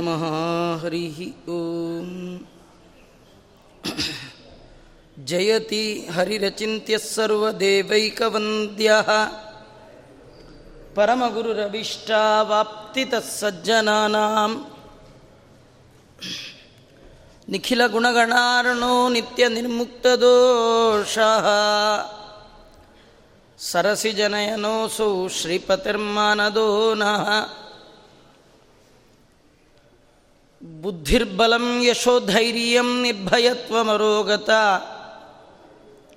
नमः हरिः ॐ जयति हरिरचिन्त्यः सर्वदेवैकवन्द्यः परमगुरुरविष्टावाप्तितः सज्जनानां निखिलगुणगणार्णो नित्यनिर्मुक्तदोषः सरसिजनयनोऽसौ श्रीपतिर्मानदो नः ಬುದ್ಧಿರ್ಬಲಂ ಯಶೋಧೈರ್ಯಂ ನಿರ್ಭಯತ್ವಮರೋಗತ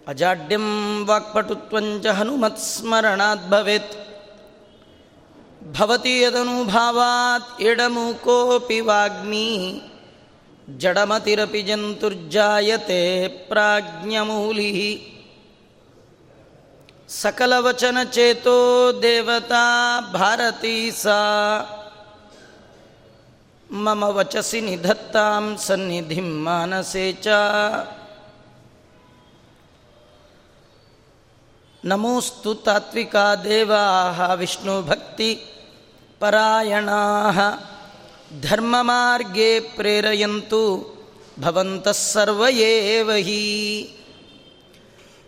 ಅಜಾಡ್ಯಂ ವಾಕ್ಪಟುತ್ವಂಚ ಹನುಮತ್ಸ್ಮರಣಾತ್ ಭವೇತ್. ಭವತಿ ಯದನುಭಾವಾತ್ ಎಡಮುಕೋಪಿ ವಾಗ್ಮಿ ಜಡಮತಿರಪಿ ಜಂತುರ್ಜಾಯತೆ ಪ್ರಾಜ್ಞಮೂಲಿ. ಸಕಲವಚನಚೇತೋ ದೇವತಾ ಭಾರತೀ ಸಾ. मम वचसि निधत्तां सन्निधिं मानसे च। नमोऽस्तु तात्विका देवाः विष्णुभक्तिपरायणाः धर्ममार्गे प्रेरयन्तु भवन्तः सर्व एव हि।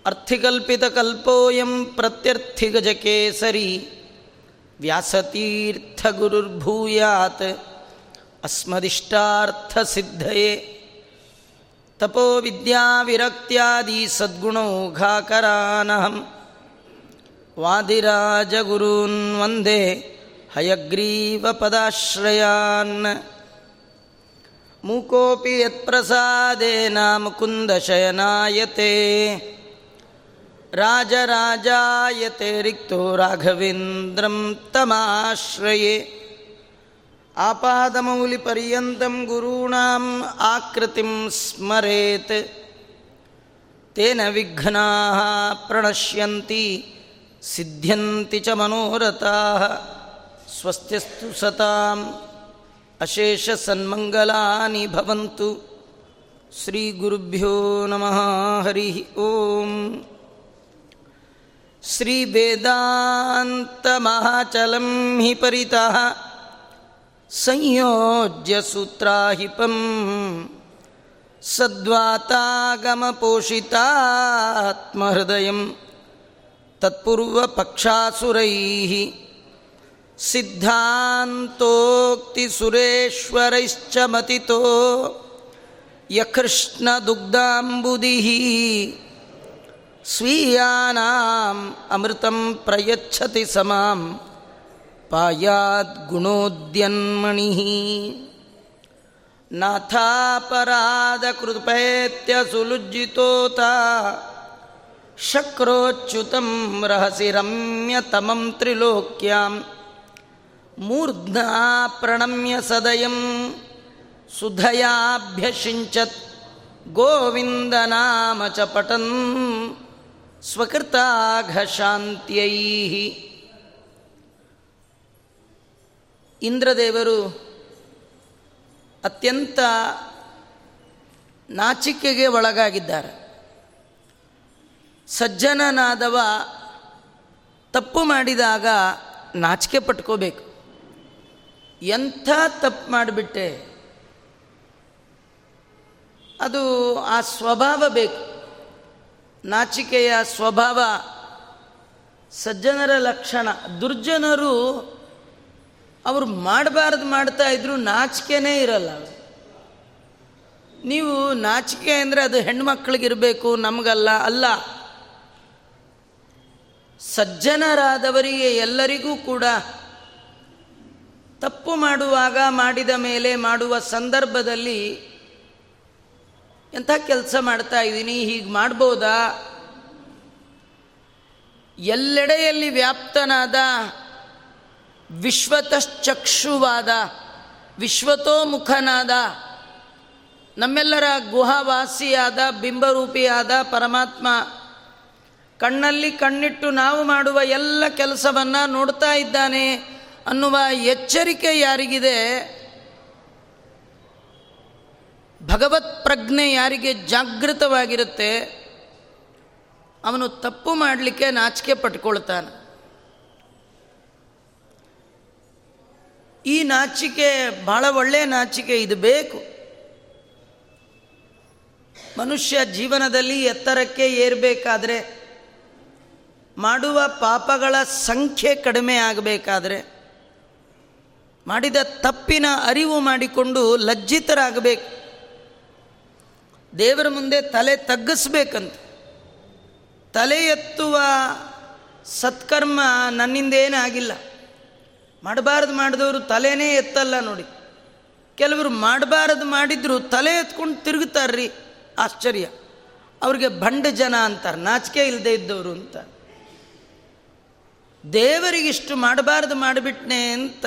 अर्थिकल्पितकल्पोऽयं प्रत्यर्थिगजकेसरी। व्यासतीर्थगुरुर्भूयात्। ಅಸ್ಮದಿಷ್ಟಾರ್ಥಸಿದ್ಧಯೇ ತಪೋ ವಿದ್ಯಾವಿರಕ್ತ್ಯಾದಿ ಸದ್ಗುಣೌಘಾಕರಾನಹಂ ವಾದಿರಾಜಗುರೂನ್ ವಂದೇ ಹಯಗ್ರೀವಪದಾಶ್ರಯಾನ್ ಮೂಕೋಪಿ ಯತ್ಪ್ರಸಾದೇನ ಮುಕುಂದಶಯನಾಯತೆ ರಾಜರಾಜಾಯತೆ ರಿಕ್ತೋ ರಾಘವೇಂದ್ರಂ ತಮಾಶ್ರಯೇ ಆಪಾದಮೌಲಿಪರ್ಯಂತಂ ಗುರುಣಾಂ ಆಕೃತಿಂ ಸ್ಮರೇತ್ ತೇನ ವಿಘ್ನಾ ಪ್ರಣಶ್ಯಂತಿ ಸಿದ್ಧ್ಯಂತಿ ಚ ಮನೋರಥಾ ಸ್ವಸ್ತಿಸ್ತು ಸತಾಂ ಅಶೇಷ ಸನ್ಮಂಗಲಾನಿ ಭವಂತು ಶ್ರೀ ಗುರುಭ್ಯೋ ನಮಃ ಹರಿ ಓಂ ಶ್ರೀ ವೇದಾಂತ ಮಹಾಚಲಂ ಹಿ ಪರಿತಃ ಸಂಯೋಜ್ಯ ಸೂತ್ರಾಹಿಪಂ ಸದ್ವಾತಾಗಮಪೋಷಿತಾತ್ಮಹೃದಯ ತತ್ಪೂರ್ವಪಕ್ಷಾಸುರೈ ಸಿದ್ಧಾಂತೋಕ್ತಿಸುರೇಶ್ವರೈಶ್ಚ ಮತಿತೋ ಯಕೃಷ್ಣದುಗ್ಧಾಂಬುದಿ ಸ್ವೀಯಾನಾಂ ಅಮೃತಂ ಪ್ರಯಚ್ಛತಿ ಸಮಾಂ पायाद्गुणोद्यन्मणिः नाथापराधकृपेत्यसुलुज्जितोता शक्रोच्युतं रहसि रम्यतमं त्रिलोक्यां मूर्ध्ना प्रणम्य सदयं सुधयाभ्यषिञ्चत् गोविन्दनाम च पठन् स्वकृताघशान्त्यैः ಇಂದ್ರದೇವರು ಅತ್ಯಂತ ನಾಚಿಕೆಗೆ ಒಳಗಾಗಿದ್ದಾರೆ. ಸಜ್ಜನನಾದವ ತಪ್ಪು ಮಾಡಿದಾಗ ನಾಚಿಕೆ ಪಟ್ಕೋಬೇಕು. ಎಂಥ ತಪ್ಪು ಮಾಡಿಬಿಟ್ಟೆ? ಅದು ಆ ಸ್ವಭಾವ ಬೇಕು. ನಾಚಿಕೆಯ ಸ್ವಭಾವ ಸಜ್ಜನರ ಲಕ್ಷಣ. ದುರ್ಜನರು ಅವರು ಮಾಡಬಾರ್ದು ಮಾಡ್ತಾ ಇದ್ರು ನಾಚಿಕೆನೇ ಇರಲ್ಲ ನೀವು ನಾಚಿಕೆ ಅಂದರೆ ಅದು ಹೆಣ್ಮಕ್ಳಿಗಿರಬೇಕು, ನಮಗಲ್ಲ, ಅಲ್ಲ. ಸಜ್ಜನರಾದವರಿಗೆ ಎಲ್ಲರಿಗೂ ಕೂಡ ತಪ್ಪು ಮಾಡುವಾಗ ಮಾಡಿದ ಮೇಲೆ ಮಾಡುವ ಸಂದರ್ಭದಲ್ಲಿ ಎಂಥ ಕೆಲಸ ಮಾಡ್ತಾ ಇದ್ದೀನಿ, ಹೀಗೆ ಮಾಡ್ಬೋದಾ? ಎಲ್ಲೆಡೆಯಲ್ಲಿ ವ್ಯಾಪ್ತನಾದ ವಿಶ್ವತಶ್ಚಕ್ಷುವಾದ, ವಿಶ್ವತೋಮುಖನಾದ, ನಮ್ಮೆಲ್ಲರ ಗುಹಾವಾಸಿಯಾದ, ಬಿಂಬರೂಪಿಯಾದ ಪರಮಾತ್ಮ, ಕಣ್ಣಲ್ಲಿ ಕಣ್ಣಿಟ್ಟು ನಾವು ಮಾಡುವ ಎಲ್ಲ ಕೆಲಸವನ್ನು ನೋಡ್ತಾ ಇದ್ದಾನೆ ಅನ್ನುವ ಎಚ್ಚರಿಕೆ ಯಾರಿಗಿದೆ? ಭಗವತ್ ಪ್ರಜ್ಞೆ ಯಾರಿಗೆ ಜಾಗೃತವಾಗಿರುತ್ತೆ, ಅವನು ತಪ್ಪು ಮಾಡಲಿಕ್ಕೆ ನಾಚಿಕೆ ಪಟ್ಕೊಳ್ತಾನೆ. ಈ ನಾಚಿಕೆ ಬಹಳ ಒಳ್ಳೆಯ ನಾಚಿಕೆ, ಇದು ಬೇಕು. ಮನುಷ್ಯ ಜೀವನದಲ್ಲಿ ಎತ್ತರಕ್ಕೆ ಏರಬೇಕಾದ್ರೆ, ಮಾಡುವ ಪಾಪಗಳ ಸಂಖ್ಯೆ ಕಡಿಮೆ ಆಗಬೇಕಾದ್ರೆ, ಮಾಡಿದ ತಪ್ಪಿನ ಅರಿವು ಮಾಡಿಕೊಂಡು ಲಜ್ಜಿತರಾಗಬೇಕು. ದೇವರ ಮುಂದೆ ತಲೆ ತಗ್ಗಿಸ್ಬೇಕಂತ. ತಲೆ ಎತ್ತುವ ಸತ್ಕರ್ಮ ನನ್ನಿಂದೇನಾಗಿಲ್ಲ ಮಾಡಬಾರ್ದು ಮಾಡಿದವರು ತಲೆನೇ ಎತ್ತಲ್ಲ ನೋಡಿ. ಕೆಲವರು ಮಾಡಬಾರದು ಮಾಡಿದ್ರು ತಲೆ ಎತ್ಕೊಂಡು ತಿರುಗುತ್ತಾರ್ರಿ. ಆಶ್ಚರ್ಯ. ಅವ್ರಿಗೆ ಬಂಡ ಜನ ಅಂತಾರೆ, ನಾಚಿಕೆ ಇಲ್ಲದೆ ಇದ್ದವರು ಅಂತ. ದೇವರಿಗಿಷ್ಟು ಮಾಡಬಾರ್ದು ಮಾಡಿಬಿಟ್ನೆ ಅಂತ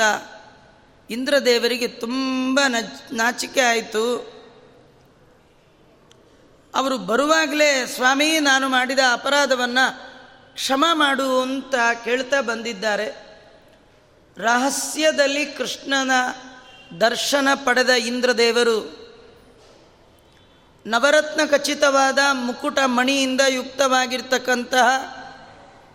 ಇಂದ್ರದೇವರಿಗೆ ತುಂಬ ನಾಚಿಕೆ ಆಯಿತು. ಅವರು ಬರುವಾಗಲೇ, ಸ್ವಾಮಿ, ನಾನು ಮಾಡಿದ ಅಪರಾಧವನ್ನು ಕ್ಷಮ ಮಾಡು ಅಂತ ಕೇಳ್ತಾ ಬಂದಿದ್ದಾರೆ. ರಹಸ್ಯದಲ್ಲಿ ಕೃಷ್ಣನ ದರ್ಶನ ಪಡೆದ ಇಂದ್ರದೇವರು ನವರತ್ನ ಖಚಿತವಾದ ಮುಕುಟ ಮಣಿಯಿಂದ ಯುಕ್ತವಾಗಿರ್ತಕ್ಕಂತಹ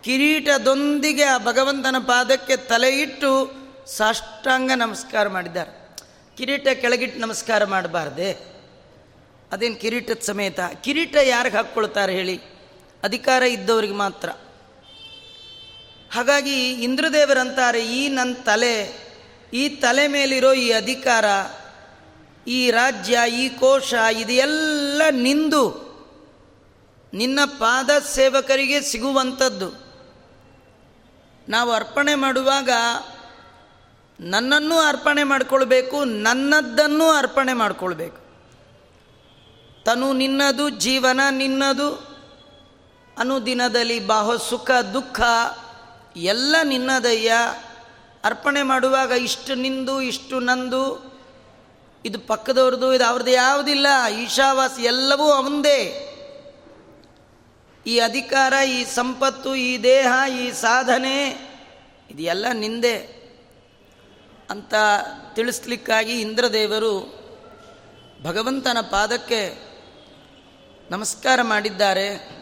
ಕಿರೀಟದೊಂದಿಗೆ ಆ ಭಗವಂತನ ಪಾದಕ್ಕೆ ತಲೆ ಇಟ್ಟು ಸಾಷ್ಟಾಂಗ ನಮಸ್ಕಾರ ಮಾಡಿದ್ದಾರೆ. ಕಿರೀಟ ಕೆಳಗಿಟ್ಟು ನಮಸ್ಕಾರ ಮಾಡಬಾರ್ದೆ. ಅದೇನು ಕಿರೀಟದ ಸಮೇತ. ಕಿರೀಟ ಯಾರಿಗೆ ಹಾಕ್ಕೊಳ್ತಾರೆ ಹೇಳಿ? ಅಧಿಕಾರ ಇದ್ದವರಿಗೆ ಮಾತ್ರ. ಹಾಗಾಗಿ ಇಂದ್ರದೇವರಂತಾರೆ ಈ ನನ್ನ ತಲೆ, ಈ ತಲೆ ಮೇಲಿರೋ ಈ ಅಧಿಕಾರ, ಈ ರಾಜ್ಯ, ಈ ಕೋಶ, ಇದೆಲ್ಲ ನಿಂದು. ನಿನ್ನ ಪಾದ ಸೇವಕರಿಗೆ ಸಿಗುವಂಥದ್ದು. ನಾವು ಅರ್ಪಣೆ ಮಾಡುವಾಗ ನನ್ನನ್ನು ಅರ್ಪಣೆ ಮಾಡಿಕೊಳ್ಬೇಕು, ನನ್ನದ್ದನ್ನು ಅರ್ಪಣೆ ಮಾಡಿಕೊಳ್ಬೇಕು. ತನು ನಿನ್ನದು, ಜೀವನ ನಿನ್ನದು, ಅನುದಿನದಲ್ಲಿ ಬಾಹೋ ಸುಖ, ದುಃಖ ಎಲ್ಲ ನಿನ್ನದಯ್ಯ. ಅರ್ಪಣೆ ಮಾಡುವಾಗ ಇಷ್ಟು ನಿಂದು, ಇಷ್ಟು ನಂದು. ಇದು ಪಕ್ಕದವ್ರದ್ದು, ಇದು ಅವ್ರದ್ದು ಯಾವುದಿಲ್ಲ. ಈಶಾವಾಸ ಎಲ್ಲವೂ ಅವಂದೇ. ಈ ಅಧಿಕಾರ, ಈ ಸಂಪತ್ತು, ಈ ದೇಹ, ಈ ಸಾಧನೆ ಇದೆಲ್ಲ ನಿಂದೆ. ಅಂತ ತಿಳಿಸ್ಲಿಕ್ಕಾಗಿ ಇಂದ್ರದೇವರು ಭಗವಂತನ ಪಾದಕ್ಕೆ ನಮಸ್ಕಾರ ಮಾಡಿದ್ದಾರೆ.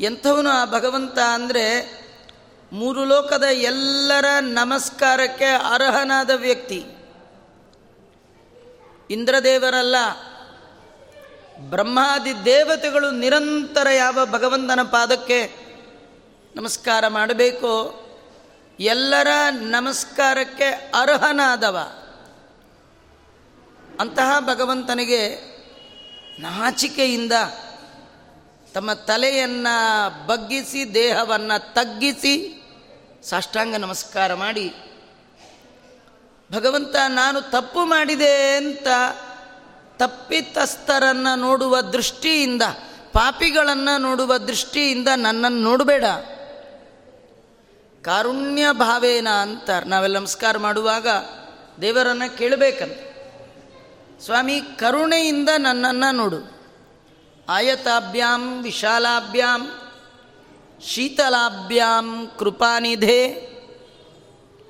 ಎಂಥವನು ಆ ಭಗವಂತ ಅಂದರೆ ಮೂರು ಲೋಕದ ಎಲ್ಲರ ನಮಸ್ಕಾರಕ್ಕೆ ಅರ್ಹನಾದ ವ್ಯಕ್ತಿ. ಇಂದ್ರದೇವರಲ್ಲ. ಬ್ರಹ್ಮಾದಿ ದೇವತೆಗಳು ನಿರಂತರ ಯಾವ ಭಗವಂತನ ಪಾದಕ್ಕೆ ನಮಸ್ಕಾರ ಮಾಡಬೇಕು? ಎಲ್ಲರ ನಮಸ್ಕಾರಕ್ಕೆ ಅರ್ಹನಾದವ. ಅಂತಹ ಭಗವಂತನಿಗೆ ನಾಚಿಕೆಯಿಂದ ತಮ್ಮ ತಲೆಯನ್ನು ಬಗ್ಗಿಸಿ, ದೇಹವನ್ನು ತಗ್ಗಿಸಿ ಸಾಷ್ಟಾಂಗ ನಮಸ್ಕಾರ ಮಾಡಿ, ಭಗವಂತ ನಾನು ತಪ್ಪು ಮಾಡಿದೆ ಅಂತ ತಪ್ಪಿತಸ್ಥರನ್ನು ನೋಡುವ ದೃಷ್ಟಿಯಿಂದ, ಪಾಪಿಗಳನ್ನು ನೋಡುವ ದೃಷ್ಟಿಯಿಂದ ನನ್ನನ್ನು ನೋಡಬೇಡ. ಕಾರುಣ್ಯ ಭಾವೇನ ಅಂತ ನಾವೆಲ್ಲ ನಮಸ್ಕಾರ ಮಾಡುವಾಗ ದೇವರನ್ನು ಕೇಳಬೇಕಂತ. ಸ್ವಾಮಿ, ಕರುಣೆಯಿಂದ ನನ್ನನ್ನು ನೋಡು. ಆಯತಾಭ್ಯಾಂ, ವಿಶಾಲಾಭ್ಯಾಂ, ಶೀತಲಾಭ್ಯಾಂ, ಕೃಪಾನಿಧೆ,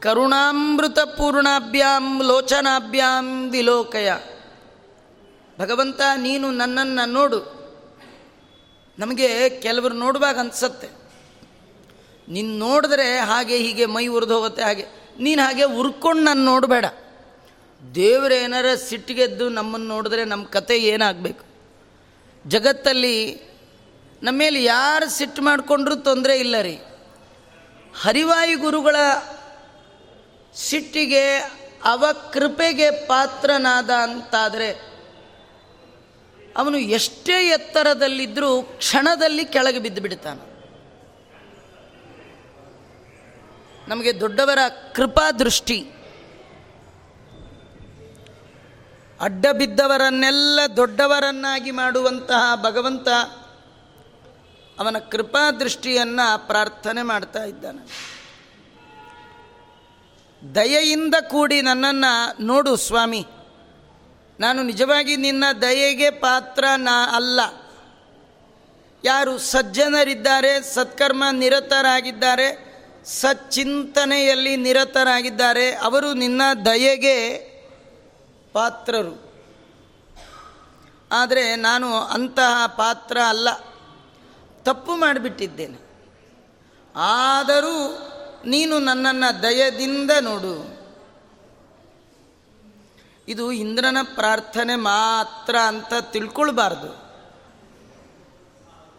ಕರುಣಾಮೃತಪೂರ್ಣಾಭ್ಯಾಂ, ಲೋಚನಾಭ್ಯಾಂ, ವಿಲೋಕಯ. ಭಗವಂತ, ನೀನು ನನ್ನನ್ನು ನೋಡು. ನಮಗೆ ಕೆಲವರು ನೋಡುವಾಗ ಅನಿಸತ್ತೆ. ನೀನು ನೋಡಿದ್ರೆ ಹಾಗೆ ಹೀಗೆ ಮೈ ಉರಿದು ಹೋಗುತ್ತೆ ಹಾಗೆ. ನೀನು ಹಾಗೆ ಉರ್ಕೊಂಡು ನಾನು ನೋಡಬೇಡ. ದೇವರೇನಾರ ಸಿಟ್ಟಿಗೆದ್ದು ನಮ್ಮನ್ನು ನೋಡಿದ್ರೆ ನಮ್ಮ ಕತೆ ಏನಾಗಬೇಕು? ಜಗತ್ತಲ್ಲಿ ನಮ್ಮ ಮೇಲೆ ಯಾರು ಸಿಟ್ಟು ಮಾಡಿಕೊಂಡ್ರೂ ತೊಂದರೆ ಇಲ್ಲ ರೀ. ಹರಿವಾಯು ಗುರುಗಳ ಸಿಟ್ಟಿಗೆ ಅವ ಕೃಪೆಗೆ ಪಾತ್ರನಾದ ಅಂತಾದರೆ ಅವನು ಎಷ್ಟೇ ಎತ್ತರದಲ್ಲಿದ್ದರೂ ಕ್ಷಣದಲ್ಲಿ ಕೆಳಗೆ ಬಿದ್ದು ಬಿಡ್ತಾನೆ. ನಮಗೆ ದೊಡ್ಡವರ ಕೃಪಾ ದೃಷ್ಟಿ. ಅಡ್ಡ ಬಿದ್ದವರನ್ನೆಲ್ಲ ದೊಡ್ಡವರನ್ನಾಗಿ ಮಾಡುವಂತಹ ಭಗವಂತ ಅವನ ಕೃಪಾ ದೃಷ್ಟಿಯನ್ನು ಪ್ರಾರ್ಥನೆ ಮಾಡ್ತಾ ಇದ್ದಾನೆ. ದಯೆಯಿಂದ ಕೂಡಿ ನನ್ನನ್ನು ನೋಡು ಸ್ವಾಮಿ. ನಾನು ನಿಜವಾಗಿ ನಿನ್ನ ದಯೆಗೆ ಪಾತ್ರ ನಾ ಅಲ್ಲ. ಯಾರು ಸಜ್ಜನರಿದ್ದಾರೆ, ಸತ್ಕರ್ಮ ನಿರತರಾಗಿದ್ದಾರೆ, ಸಚ್ಚಿಂತನೆಯಲ್ಲಿ ನಿರತರಾಗಿದ್ದಾರೆ, ಅವರು ನಿನ್ನ ದಯೆಗೆ ಪಾತ್ರರು. ಆದರೆ ನಾನು ಅಂತಹ ಪಾತ್ರ ಅಲ್ಲ. ತಪ್ಪು ಮಾಡಿಬಿಟ್ಟಿದ್ದೇನೆ. ಆದರೂ ನೀನು ನನ್ನನ್ನು ದಯದಿಂದ ನೋಡು. ಇದು ಇಂದ್ರನ ಪ್ರಾರ್ಥನೆ ಮಾತ್ರ ಅಂತ ತಿಳ್ಕೊಳ್ಬಾರ್ದು.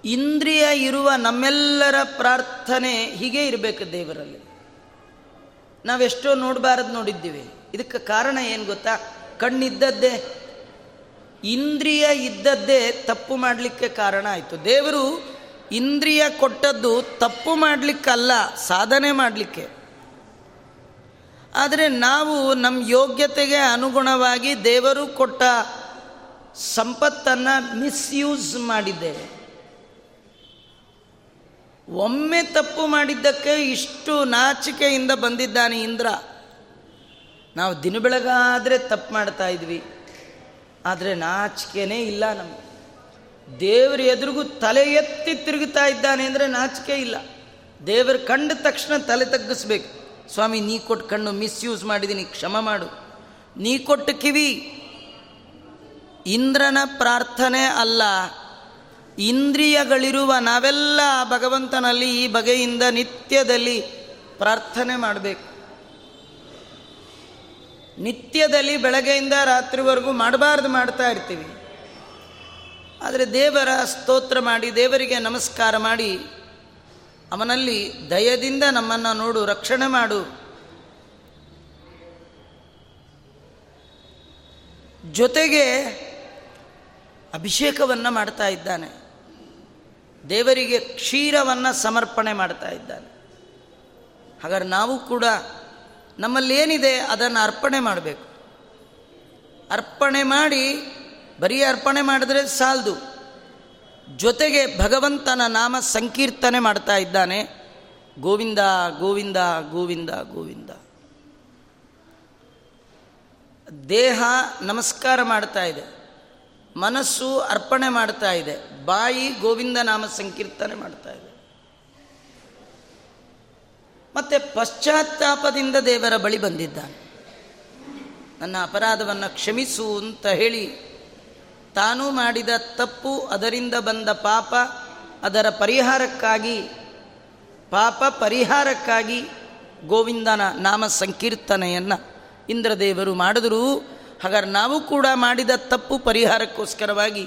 ಇಂದ್ರಿಯ ಇರುವ ನಮ್ಮೆಲ್ಲರ ಪ್ರಾರ್ಥನೆ ಹೀಗೆ ಇರಬೇಕು ದೇವರಲ್ಲಿ. ನಾವೆಷ್ಟೋ ನೋಡಬಾರದು ನೋಡಿದ್ದೀವಿ. ಇದಕ್ಕೆ ಕಾರಣ ಏನು ಗೊತ್ತಾ? ಕಣ್ಣಿದ್ದದ್ದೇ, ಇಂದ್ರಿಯ ಇದ್ದದ್ದೇ ತಪ್ಪು ಮಾಡಲಿಕ್ಕೆ ಕಾರಣ ಆಯಿತು. ದೇವರು ಇಂದ್ರಿಯ ಕೊಟ್ಟದ್ದು ತಪ್ಪು ಮಾಡಲಿಕ್ಕಲ್ಲ, ಸಾಧನೆ ಮಾಡಲಿಕ್ಕೆ. ಆದರೆ ನಾವು ನಮ್ಮ ಯೋಗ್ಯತೆಗೆ ಅನುಗುಣವಾಗಿ ದೇವರು ಕೊಟ್ಟ ಸಂಪತ್ತನ್ನು ಮಿಸ್ಯೂಸ್ ಮಾಡಿದ್ದೇವೆ. ಒಮ್ಮೆ ತಪ್ಪು ಮಾಡಿದ್ದಕ್ಕೆ ಇಷ್ಟು ನಾಚಿಕೆಯಿಂದ ಬಂದಿದ್ದಾನೆ ಇಂದ್ರ. ನಾವು ದಿನ ಬೆಳಗಾದರೆ ತಪ್ಪು ಮಾಡ್ತಾ ಇದ್ವಿ. ಆದರೆ ನಾಚಿಕೆನೇ ಇಲ್ಲ ನಮಗೆ. ದೇವರ ಎದುರಿಗೂ ತಲೆ ಎತ್ತಿ ತಿರುಗುತ್ತಾ ಇದ್ದಾನೆ ಅಂದರೆ ನಾಚಿಕೆ ಇಲ್ಲ. ದೇವರು ಕಂಡ ತಕ್ಷಣ ತಲೆ ತಗ್ಗಿಸ್ಬೇಕು. ಸ್ವಾಮಿ, ನೀ ಕೊಟ್ಟು ಕಣ್ಣು ಮಿಸ್ಯೂಸ್ ಮಾಡಿದ್ದೀನಿ ಕ್ಷಮ ಮಾಡು. ನೀ ಕೊಟ್ಟು ಕಿವಿ ಇಂದ್ರನ ಪ್ರಾರ್ಥನೆ ಅಲ್ಲ. ಇಂದ್ರಿಯಗಳಿರುವ ನಾವೆಲ್ಲ ಭಗವಂತನಲ್ಲಿ ಈ ಬಗೆಯಿಂದ ನಿತ್ಯದಲ್ಲಿ ಪ್ರಾರ್ಥನೆ ಮಾಡಬೇಕು. ನಿತ್ಯದಲ್ಲಿ ಬೆಳಗ್ಗೆಯಿಂದ ರಾತ್ರಿವರೆಗೂ ಮಾಡಬಾರ್ದು ಮಾಡ್ತಾ ಇರ್ತೀವಿ. ಆದರೆ ದೇವರ ಸ್ತೋತ್ರ ಮಾಡಿ, ದೇವರಿಗೆ ನಮಸ್ಕಾರ ಮಾಡಿ, ಅವನಲ್ಲಿ ದಯದಿಂದ ನಮ್ಮನ್ನು ನೋಡು, ರಕ್ಷಣೆ ಮಾಡು. ಜೊತೆಗೆ ಅಭಿಷೇಕವನ್ನು ಮಾಡ್ತಾ ಇದ್ದಾನೆ. ದೇವರಿಗೆ ಕ್ಷೀರವನ್ನು ಸಮರ್ಪಣೆ ಮಾಡ್ತಾ ಇದ್ದಾನೆ. ಹಾಗಾದ್ರೆ ನಾವು ಕೂಡ ನಮ್ಮಲ್ಲೇನಿದೆ ಅದನ್ನು ಅರ್ಪಣೆ ಮಾಡಬೇಕು. ಅರ್ಪಣೆ ಮಾಡಿ ಬರೀ ಅರ್ಪಣೆ ಮಾಡಿದ್ರೆ ಸಾಲದು. ಜೊತೆಗೆ ಭಗವಂತನ ನಾಮ ಸಂಕೀರ್ತನೆ ಮಾಡ್ತಾ ಇದ್ದಾನೆ. ಗೋವಿಂದ ಗೋವಿಂದ ಗೋವಿಂದ ಗೋವಿಂದ. ದೇಹ ನಮಸ್ಕಾರ ಮಾಡ್ತಾ ಇದೆ. ಮನಸ್ಸು ಅರ್ಪಣೆ ಮಾಡ್ತಾ ಇದೆ. ಬಾಯಿ ಗೋವಿಂದ ನಾಮ ಸಂಕೀರ್ತನೆ ಮಾಡ್ತಾ ಇದೆ. ಮತ್ತೆ ಪಶ್ಚಾತ್ತಾಪದಿಂದ ದೇವರ ಬಳಿ ಬಂದಿದ್ದಾನೆ. ನನ್ನ ಅಪರಾಧವನ್ನು ಕ್ಷಮಿಸು ಅಂತ ಹೇಳಿ ತಾನು ಮಾಡಿದ ತಪ್ಪು ಅದರಿಂದ ಬಂದ ಪಾಪ ಅದರ ಪರಿಹಾರಕ್ಕಾಗಿ, ಪಾಪ ಪರಿಹಾರಕ್ಕಾಗಿ ಗೋವಿಂದನ ನಾಮ ಸಂಕೀರ್ತನೆಯನ್ನು ಇಂದ್ರದೇವರು ಮಾಡಿದ್ರು. ಹಾಗಾದ್ರೆ ನಾವು ಕೂಡ ಮಾಡಿದ ತಪ್ಪು ಪರಿಹಾರಕ್ಕೋಸ್ಕರವಾಗಿ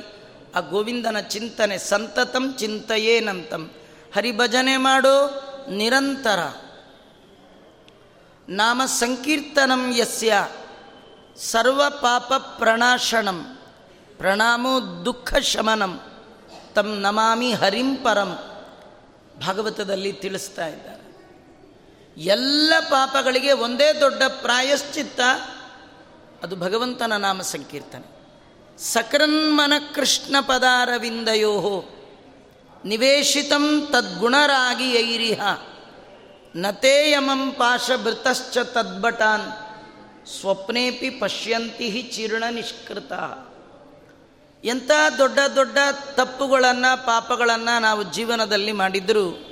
ಆ ಗೋವಿಂದನ ಚಿಂತನೆ ಸಂತತಂ ಚಿಂತೆಯೇನಂತಂ ಹರಿಭಜನೆ ಮಾಡೋ ನಿರಂತರ ನಾಮ ಸಂಕೀರ್ತನಂ ಯಸ್ಯ ಸರ್ವ ಪಾಪ ಪ್ರಣಾಶನಂ ಪ್ರಣಾಮೋ ದುಃಖ ಶಮನಂ ತಂ ನಮಾಮಿ ಹರಿಂ ಪರಂ ಭಾಗವತದಲ್ಲಿ ತಿಳಿಸ್ತಾ ಇದ್ದಾರೆ. ಎಲ್ಲ ಪಾಪಗಳಿಗೆ ಒಂದೇ ದೊಡ್ಡ ಪ್ರಾಯಶ್ಚಿತ್ತ, ಅದು ಭಗವಂತನ ನಾಮ ಸಂಕೀರ್ತನೆ. ಸಕರನ್ಮನ ಕೃಷ್ಣ ಪದಾರವಿಂದಯೋ ನಿವೇಶಿತಂ ತದ್ಗುಣರಾಗಿ ಐರಿಹ ನತೇಯಮಂ ಪಾಶಭೃತಶ್ಚ ತದ್ಭಟಾನ್. ಸ್ವಪ್ನೇಪಿ ಪಶ್ಯಂತಿ ಚೀರ್ಣ ನಿಷ್ಕೃತ. ಎಂಥ ದೊಡ್ಡ ದೊಡ್ಡ ತಪ್ಪುಗಳನ್ನು, ಪಾಪಗಳನ್ನು ನಾವು ಜೀವನದಲ್ಲಿ ಮಾಡಿದರೂ.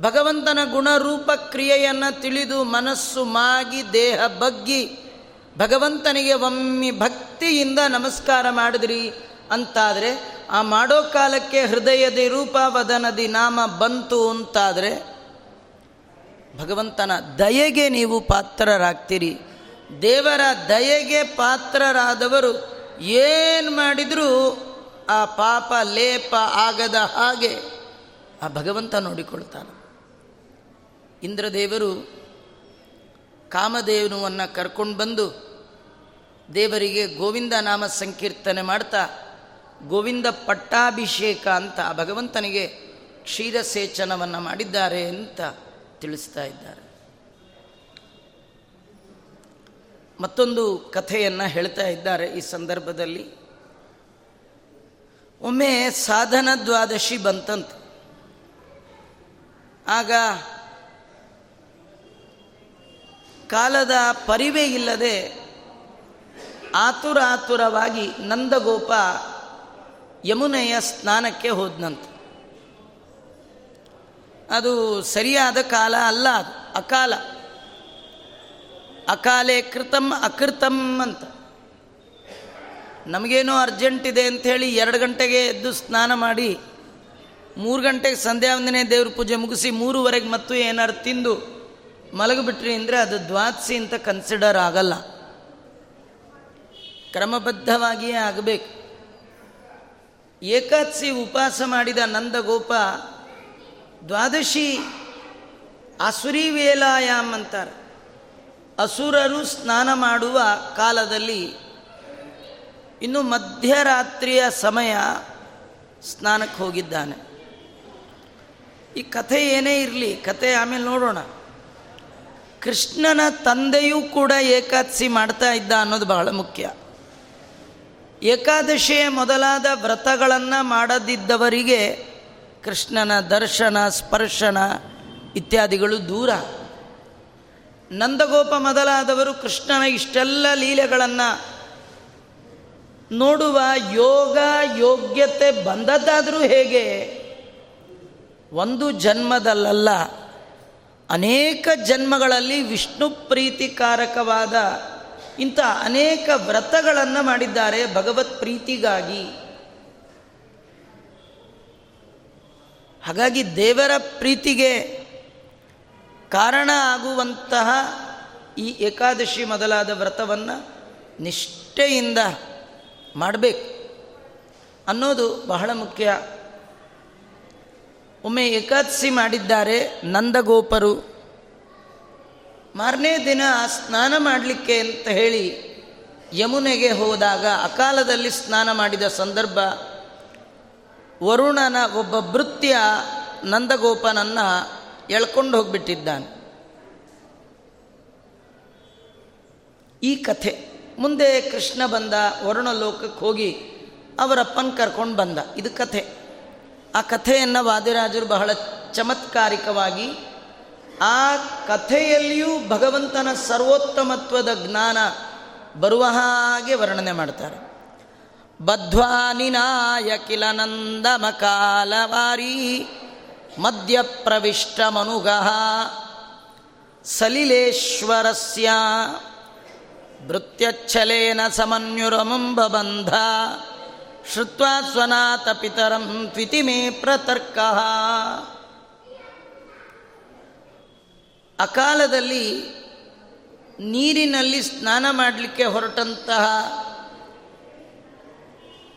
ಭಗವಂತನ ಗುಣರೂಪ ಕ್ರಿಯೆಯನ್ನು ತಿಳಿದು ಮನಸ್ಸು ಮಾಗಿ, ದೇಹ ಬಗ್ಗಿ, ಭಗವಂತನಿಗೆ ಒಮ್ಮೆ ಭಕ್ತಿಯಿಂದ ನಮಸ್ಕಾರ ಮಾಡಿದ್ರಿ ಅಂತಾದರೆ, ಆ ಮಾಡೋ ಕಾಲಕ್ಕೆ ಹೃದಯದಿ ರೂಪ ವದನದಿ ನಾಮ ಬಂತು ಅಂತಾದರೆ ಭಗವಂತನ ದಯೆಗೆ ನೀವು ಪಾತ್ರರಾಗ್ತೀರಿ. ದೇವರ ದಯೆಗೆ ಪಾತ್ರರಾದವರು ಏನು ಮಾಡಿದರೂ ಆ ಪಾಪ ಲೇಪ ಆಗದ ಹಾಗೆ ಆ ಭಗವಂತ ನೋಡಿಕೊಳ್ತಾನೆ. ಇಂದ್ರದೇವರು ಕಾಮದೇವನವನ್ನು ಕರ್ಕೊಂಡು ಬಂದು ದೇವರಿಗೆ ಗೋವಿಂದ ನಾಮ ಸಂಕೀರ್ತನೆ ಮಾಡ್ತಾ, ಗೋವಿಂದ ಪಟ್ಟಾಭಿಷೇಕ ಅಂತ ಭಗವಂತನಿಗೆ ಕ್ಷೀರಸೇಚನವನ್ನು ಮಾಡಿದ್ದಾರೆ ಅಂತ ತಿಳಿಸ್ತಾ ಇದ್ದಾರೆ. ಮತ್ತೊಂದು ಕಥೆಯನ್ನು ಹೇಳ್ತಾ ಇದ್ದಾರೆ ಈ ಸಂದರ್ಭದಲ್ಲಿ. ಒಮ್ಮೆ ಸಾಧನ ದ್ವಾದಶಿ ಬಂತಂತೆ. ಆಗ ಕಾಲದ ಪರಿವೆ ಇಲ್ಲದೆ ಆತುರ ಆತುರವಾಗಿ ನಂದಗೋಪ ಯಮುನೆಯ ಸ್ನಾನಕ್ಕೆ ಹೋದ್ನಂತ. ಅದು ಸರಿಯಾದ ಕಾಲ ಅಲ್ಲ ಅದು, ಅಕಾಲ. ಅಕಾಲೇ ಕೃತಂ ಅಕೃತಂ ಅಂತ. ನಮಗೇನೋ ಅರ್ಜೆಂಟ್ ಇದೆ ಅಂಥೇಳಿ ಎರಡು ಗಂಟೆಗೆ ಎದ್ದು ಸ್ನಾನ ಮಾಡಿ, ಮೂರು ಗಂಟೆಗೆ ಸಂಧ್ಯಾ ವಂದನೆ ದೇವ್ರ ಪೂಜೆ ಮುಗಿಸಿ ಮೂರುವರೆಗೆ ಮತ್ತು ಏನಾರು ತಿಂದು ಮಲಗಿಬಿಟ್ರಿ ಅಂದರೆ ಅದು ದ್ವಾದಸಿ ಅಂತ ಕನ್ಸಿಡರ್ ಆಗಲ್ಲ. ಕ್ರಮಬದ್ಧವಾಗಿಯೇ ಆಗಬೇಕು. ಏಕಾದಶಿ ಉಪವಾಸ ಮಾಡಿದ ನಂದಗೋಪ ದ್ವಾದಶಿ ಅಸುರಿ ವೇಲಾಯಾಮ್ ಅಂತಾರೆ. ಅಸುರರು ಸ್ನಾನ ಮಾಡುವ ಕಾಲದಲ್ಲಿ ಇನ್ನು ಮಧ್ಯರಾತ್ರಿಯ ಸಮಯ ಸ್ನಾನಕ್ಕೆ ಹೋಗಿದ್ದಾನೆ. ಈ ಕಥೆ ಏನೇ ಇರಲಿ, ಕಥೆ ಆಮೇಲೆ ನೋಡೋಣ. ಕೃಷ್ಣನ ತಂದೆಯೂ ಕೂಡ ಏಕಾದಶಿ ಮಾಡ್ತಾ ಇದ್ದ ಅನ್ನೋದು ಬಹಳ ಮುಖ್ಯ. ಏಕಾದಶಿಯ ಮೊದಲಾದ ವ್ರತಗಳನ್ನು ಮಾಡದಿದ್ದವರಿಗೆ ಕೃಷ್ಣನ ದರ್ಶನ, ಸ್ಪರ್ಶನ ಇತ್ಯಾದಿಗಳು ದೂರ. ನಂದಗೋಪ ಮೊದಲಾದವರು ಕೃಷ್ಣನ ಇಷ್ಟೆಲ್ಲ ಲೀಲೆಗಳನ್ನು ನೋಡುವ ಯೋಗ, ಯೋಗ್ಯತೆ ಬಂದದ್ದಾದರೂ ಹೇಗೆ? ಒಂದು ಜನ್ಮದಲ್ಲ ಅನೇಕ ಜನ್ಮಗಳಲ್ಲಿ ವಿಷ್ಣು ಪ್ರೀತಿಕಾರಕವಾದ ಇಂಥ ಅನೇಕ ವ್ರತಗಳನ್ನು ಮಾಡಿದ್ದಾರೆ ಭಗವತ್ ಪ್ರೀತಿಗಾಗಿ. ಹಾಗಾಗಿ ದೇವರ ಪ್ರೀತಿಗೆ ಕಾರಣ ಆಗುವಂತಹ ಈ ಏಕಾದಶಿ ಮೊದಲಾದ ವ್ರತವನ್ನು ನಿಷ್ಠೆಯಿಂದ ಮಾಡಬೇಕು. ಅನ್ನೋದು ಬಹಳ ಮುಖ್ಯ. ಒಮ್ಮೆ ಏಕಾದಶಿ ಮಾಡಿದ್ದಾರೆ ನಂದಗೋಪರು. ಮಾರನೇ ದಿನ ಸ್ನಾನ ಮಾಡಲಿಕ್ಕೆ ಅಂತ ಹೇಳಿ ಯಮುನೆಗೆ ಹೋದಾಗ ಅಕಾಲದಲ್ಲಿ ಸ್ನಾನ ಮಾಡಿದ ಸಂದರ್ಭ ವರುಣನ ಒಬ್ಬ ಭೃತ್ಯ ನಂದಗೋಪನನ್ನು ಎಳ್ಕೊಂಡು ಹೋಗಿಬಿಟ್ಟಿದ್ದಾನೆ. ಈ ಕಥೆ. ಮುಂದೆ ಕೃಷ್ಣ ಬಂದ, ವರುಣ ಲೋಕಕ್ಕೆ ಹೋಗಿ ಅವರಪ್ಪನ ಕರ್ಕೊಂಡು ಬಂದ. ಇದು ಕಥೆ. ಆ ಕಥೆಯನ್ನು ವಾದಿರಾಜರು ಬಹಳ ಚಮತ್ಕಾರಿಕವಾಗಿ ಆ ಕಥೆಯಲ್ಲಿಯೂ ಭಗವಂತನ ಸರ್ವೋತ್ತಮತ್ವದ ಜ್ಞಾನ ಬರುವ ಹಾಗೆ ವರ್ಣನೆ ಮಾಡ್ತಾರೆ. ಬದ್ಧ್ವಾನಿನಾಯ ಕಿಲ ನಂದಮಕಾಲವಾರಿ ಮಧ್ಯಪ್ರವಿಷ್ಟ ಮನುಗ ಸಲಿಲೇಶ್ವರಸ್ಯ ಭೃತ್ಯಚ್ಛಲೇನ ಸಮನ್ಯುರಮಂಬಬಂಧ ಶುತ್ವ ಸ್ವನಾಥ ಪಿತರಂ ತ್ವಿತಿ ಮೇ ಪ್ರತರ್ಕ. ಅಕಾಲದಲ್ಲಿ ನೀರಿನಲ್ಲಿ ಸ್ನಾನ ಮಾಡಲಿಕ್ಕೆ ಹೊರಟಂತಹ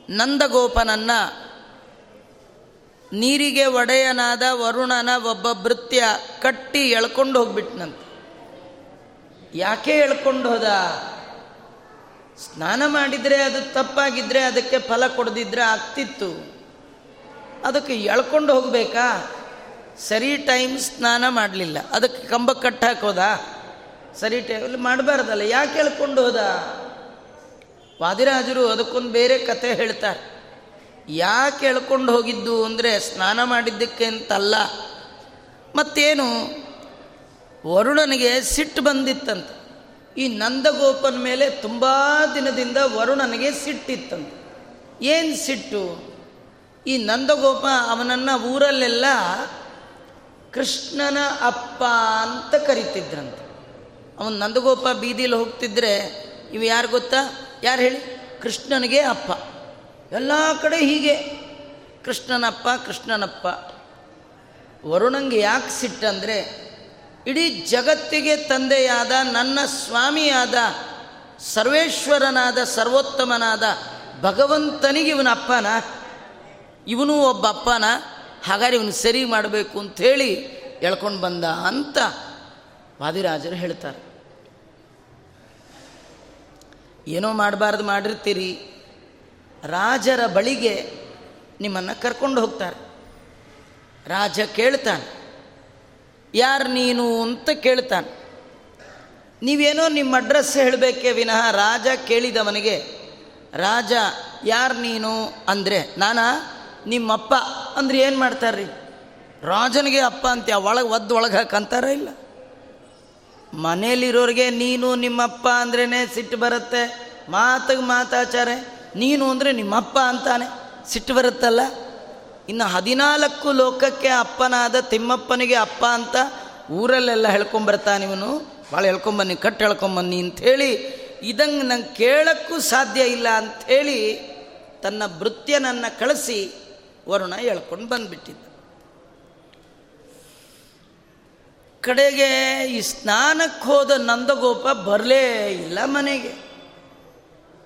ನಂದಗೋಪನನ್ನು ನೀರಿಗೆ ಒಡೆಯನಾದ ವರುಣನ ಒಬ್ಬ ಭೃತ್ಯ ಕಟ್ಟಿ ಎಳ್ಕೊಂಡು ಹೋಗ್ಬಿಟ್ನಂತ. ಯಾಕೆ ಎಳ್ಕೊಂಡು ಹೋದ? ಸ್ನಾನ ಮಾಡಿದರೆ ಅದು ತಪ್ಪಾಗಿದ್ದರೆ ಅದಕ್ಕೆ ಫಲ ಕೊಡದಿದ್ರೆ ಆಗ್ತಿತ್ತು. ಅದಕ್ಕೆ ಎಳ್ಕೊಂಡು ಹೋಗಬೇಕಾ? ಸರಿ ಟೈಮ್ ಸ್ನಾನ ಮಾಡಲಿಲ್ಲ. ಅದಕ್ಕೆ ಕಂಬ ಕಟ್ಟ ಹಾಕೋದ ಸರಿ ಟೈಮಲ್ಲಿ ಮಾಡಬಾರ್ದಲ್ಲ. ಯಾಕೆ ಎಳ್ಕೊಂಡು ಹೋದ? ವಾದಿರಾಜರು ಅದಕ್ಕೊಂದು ಬೇರೆ ಕತೆ ಹೇಳ್ತಾರೆ. ಯಾಕೆ ಎಳ್ಕೊಂಡು ಹೋಗಿದ್ದು ಅಂದರೆ ಸ್ನಾನ ಮಾಡಿದ್ದಕ್ಕೆ ಅಂತಲ್ಲ. ಮತ್ತೇನು? ವರುಣನಿಗೆ ಸಿಟ್ಟು ಬಂದಿತ್ತಂತೆ. ಈ ನಂದಗೋಪನ ಮೇಲೆ ತುಂಬ ದಿನದಿಂದ ವರುಣನಿಗೆ ಸಿಟ್ಟಿತ್ತಂತೆ. ಏನು ಸಿಟ್ಟು? ಈ ನಂದಗೋಪ ಅವನನ್ನು ಊರಲ್ಲೆಲ್ಲ ಕೃಷ್ಣನ ಅಪ್ಪ ಅಂತ ಕರಿತಿದ್ರಂತೆ. ಅವನು ನಂದಗೋಪ ಬೀದಿಲಿ ಹೋಗ್ತಿದ್ರೆ ಇವು ಯಾರು ಗೊತ್ತಾ? ಯಾರು ಹೇಳಿ? ಕೃಷ್ಣನಿಗೆ ಅಪ್ಪ. ಎಲ್ಲ ಕಡೆ ಹೀಗೆ. ಕೃಷ್ಣನಪ್ಪ ಕೃಷ್ಣನಪ್ಪ. ವರುಣಂಗೆ ಯಾಕೆ ಸಿಟ್ಟಂದರೆ ಇಡೀ ಜಗತ್ತಿಗೆ ತಂದೆಯಾದ, ನನ್ನ ಸ್ವಾಮಿಯಾದ, ಸರ್ವೇಶ್ವರನಾದ, ಸರ್ವೋತ್ತಮನಾದ ಭಗವಂತನಿಗೆ ಇವನ ಅಪ್ಪನ, ಇವನು ಒಬ್ಬ ಅಪ್ಪನ, ಹಾಗಾದ್ರೆ ಇವನು ಸರಿ ಮಾಡಬೇಕು ಅಂಥೇಳಿ ಎಳ್ಕೊಂಡು ಬಂದ ಅಂತ ವಾದಿರಾಜರು ಹೇಳ್ತಾರೆ. ಏನೋ ಮಾಡಬಾರ್ದು ಮಾಡಿರ್ತೀರಿ. ರಾಜರ ಬಳಿಗೆ ನಿಮ್ಮನ್ನು ಕರ್ಕೊಂಡು ಹೋಗ್ತಾರೆ. ರಾಜ ಕೇಳ್ತಾನೆ. ಯಾರು ನೀನು ಅಂತ ಕೇಳ್ತಾನೆ. ನೀವೇನೋ ನಿಮ್ಮ ಅಡ್ರೆಸ್ ಹೇಳಬೇಕೇ ವಿನಃ ರಾಜ ಕೇಳಿದವನಿಗೆ, ರಾಜ, ಯಾರು ನೀನು? ಅಂದರೆ, ನಾನಾ? ನಿಮ್ಮಪ್ಪ ಅಂದ್ರೆ ಏನು ಮಾಡ್ತಾರ್ರಿ? ರಾಜನಿಗೆ ಅಪ್ಪ ಅಂತ ಒಳಗೆ ಒದ್ದು ಒಳಗೆ ಹಾಕಂತಾರ ಇಲ್ಲ? ಮನೇಲಿರೋರಿಗೆ ನೀನು ನಿಮ್ಮಪ್ಪ ಅಂದ್ರೇ ಸಿಟ್ಟು ಬರುತ್ತೆ. ಮಾತಿಗೆ ಮಾತಾಚಾರೆ, ನೀನು ಅಂದರೆ ನಿಮ್ಮಪ್ಪ ಅಂತಾನೆ ಸಿಟ್ಟು ಬರುತ್ತಲ್ಲ? ಇನ್ನು ಹದಿನಾಲ್ಕು ಲೋಕಕ್ಕೆ ಅಪ್ಪನಾದ ತಿಮ್ಮಪ್ಪನಿಗೆ ಅಪ್ಪ ಅಂತ ಊರಲ್ಲೆಲ್ಲ ಹೇಳ್ಕೊಂಬರ್ತಾನೆ ಇವನು. ಭಾಳ ಹೇಳ್ಕೊಂಬನ್ನಿ ಕಟ್ಟು ಹೇಳ್ಕೊಂಬನ್ನಿ ಅಂಥೇಳಿ ಇದಂಗೆ ನಂಗೆ ಕೇಳೋಕ್ಕೂ ಸಾಧ್ಯ ಇಲ್ಲ ಅಂಥೇಳಿ ತನ್ನ ಭೃತ್ಯನನ್ನು ಕಳಿಸಿ ವರುಣ ಹೇಳ್ಕೊಂಡು ಬಂದುಬಿಟ್ಟಿದ್ದ. ಕಡೆಗೆ ಈ ಸ್ನಾನಕ್ಕೆ ಹೋದ ನಂದಗೋಪ ಬರಲೇ ಇಲ್ಲ ಮನೆಗೆ.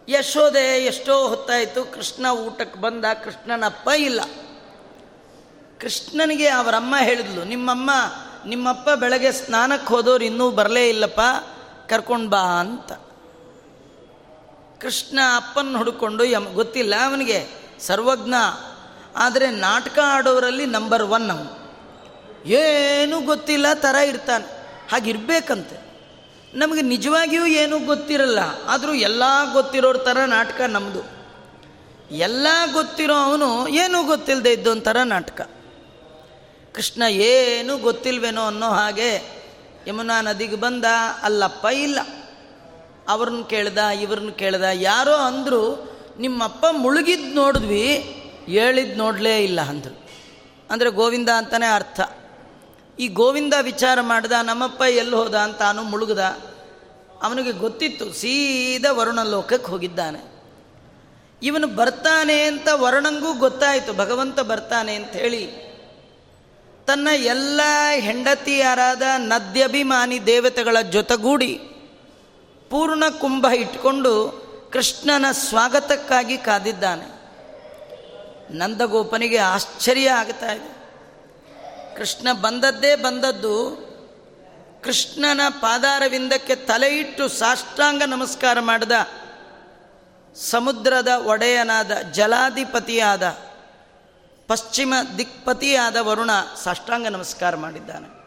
ಯಶೋದೆ ಎಷ್ಟೋ ಹೊತ್ತಾಯಿತು, ಕೃಷ್ಣ ಊಟಕ್ಕೆ ಬಂದ, ಕೃಷ್ಣನಪ್ಪ ಇಲ್ಲ. ಕೃಷ್ಣನಿಗೆ ಅವರಮ್ಮ ಹೇಳಿದ್ಲು, ನಿಮ್ಮಮ್ಮ, ನಿಮ್ಮಪ್ಪ ಬೆಳಗ್ಗೆ ಸ್ನಾನಕ್ಕೆ ಹೋದವ್ರು ಇನ್ನೂ ಬರಲೇ ಇಲ್ಲಪ್ಪ, ಕರ್ಕೊಂಡು ಬಾ ಅಂತ. ಕೃಷ್ಣ ಅಪ್ಪನ ಹುಡುಕೊಂಡು, ಯಮ್, ಗೊತ್ತಿಲ್ಲ ಅವನಿಗೆ, ಸರ್ವಜ್ಞ. ಆದರೆ ನಾಟಕ ಆಡೋರಲ್ಲಿ ನಂಬರ್ ಒನ್ ಅವನು. ಏನೂ ಗೊತ್ತಿಲ್ಲ ಥರ ಇರ್ತಾನೆ. ಹಾಗಿರ್ಬೇಕಂತೆ. ನಮಗೆ ನಿಜವಾಗಿಯೂ ಏನೂ ಗೊತ್ತಿರಲ್ಲ. ಆದರೂ ಎಲ್ಲ ಗೊತ್ತಿರೋರ ಥರ ನಾಟಕ ನಮ್ಮದು ಎಲ್ಲ ಗೊತ್ತಿರೋ ಅವನು ಏನೂ ಗೊತ್ತಿಲ್ಲದೆ ಇದ್ದೊಂಥರ ನಾಟಕ. ಕೃಷ್ಣ ಏನೂ ಗೊತ್ತಿಲ್ವೇನೋ ಅನ್ನೋ ಹಾಗೆ ಯಮುನಾ ನದಿಗೆ ಬಂದ, ಅಲ್ಲಪ್ಪ ಇಲ್ಲ. ಅವ್ರನ್ನ ಕೇಳ್ದ, ಇವ್ರನ್ನ ಕೇಳ್ದ, ಯಾರೋ ಅಂದರು ನಿಮ್ಮಪ್ಪ ಮುಳುಗಿದ್ದು ನೋಡಿದ್ವಿ ಹೇಳಿದ್ದು ನೋಡಲೇ ಇಲ್ಲ ಅಂದರು. ಅಂದರೆ ಗೋವಿಂದ ಅಂತಲೇ ಅರ್ಥ. ಈ ಗೋವಿಂದ ವಿಚಾರ ಮಾಡಿದ, ನಮ್ಮಪ್ಪ ಎಲ್ಲಿ ಹೋದ ಅಂತ ತಾನು ಮುಳುಗ್ದ. ಅವನಿಗೆ ಗೊತ್ತಿತ್ತು, ಸೀದಾ ವರುಣ ಲೋಕಕ್ಕೆ ಹೋಗಿದ್ದಾನೆ. ಇವನು ಬರ್ತಾನೆ ಅಂತ ವರುಣಂಗೂ ಗೊತ್ತಾಯಿತು, ಭಗವಂತ ಬರ್ತಾನೆ ಅಂತ ಹೇಳಿ. ತನ್ನ ಎಲ್ಲ ಹೆಂಡತಿಯರಾದ ನದ್ಯಭಿಮಾನಿ ದೇವತೆಗಳ ಜೊತೆಗೂಡಿ ಪೂರ್ಣ ಕುಂಭ ಇಟ್ಕೊಂಡು ಕೃಷ್ಣನ ಸ್ವಾಗತಕ್ಕಾಗಿ ಕಾದಿದ್ದಾನೆ. ನಂದಗೋಪನಿಗೆ ಆಶ್ಚರ್ಯ ಆಗ್ತಾ ಇದೆ. ಕೃಷ್ಣ ಬಂದದ್ದೇ ಬಂದದ್ದು. ಕೃಷ್ಣನ ಪಾದಾರವಿಂದಕ್ಕೆ ತಲೆ ಇಟ್ಟು ಸಾಷ್ಟಾಂಗ ನಮಸ್ಕಾರ ಮಾಡಿದ. ಸಮುದ್ರದ ಒಡೆಯನಾದ ಜಲಾಧಿಪತಿಯಾದ, ಪಶ್ಚಿಮ ದಿಕ್ಪತಿಯಾದ ವರುಣ ಸಾಷ್ಟಾಂಗ ನಮಸ್ಕಾರ ಮಾಡಿದ್ದಾನೆ.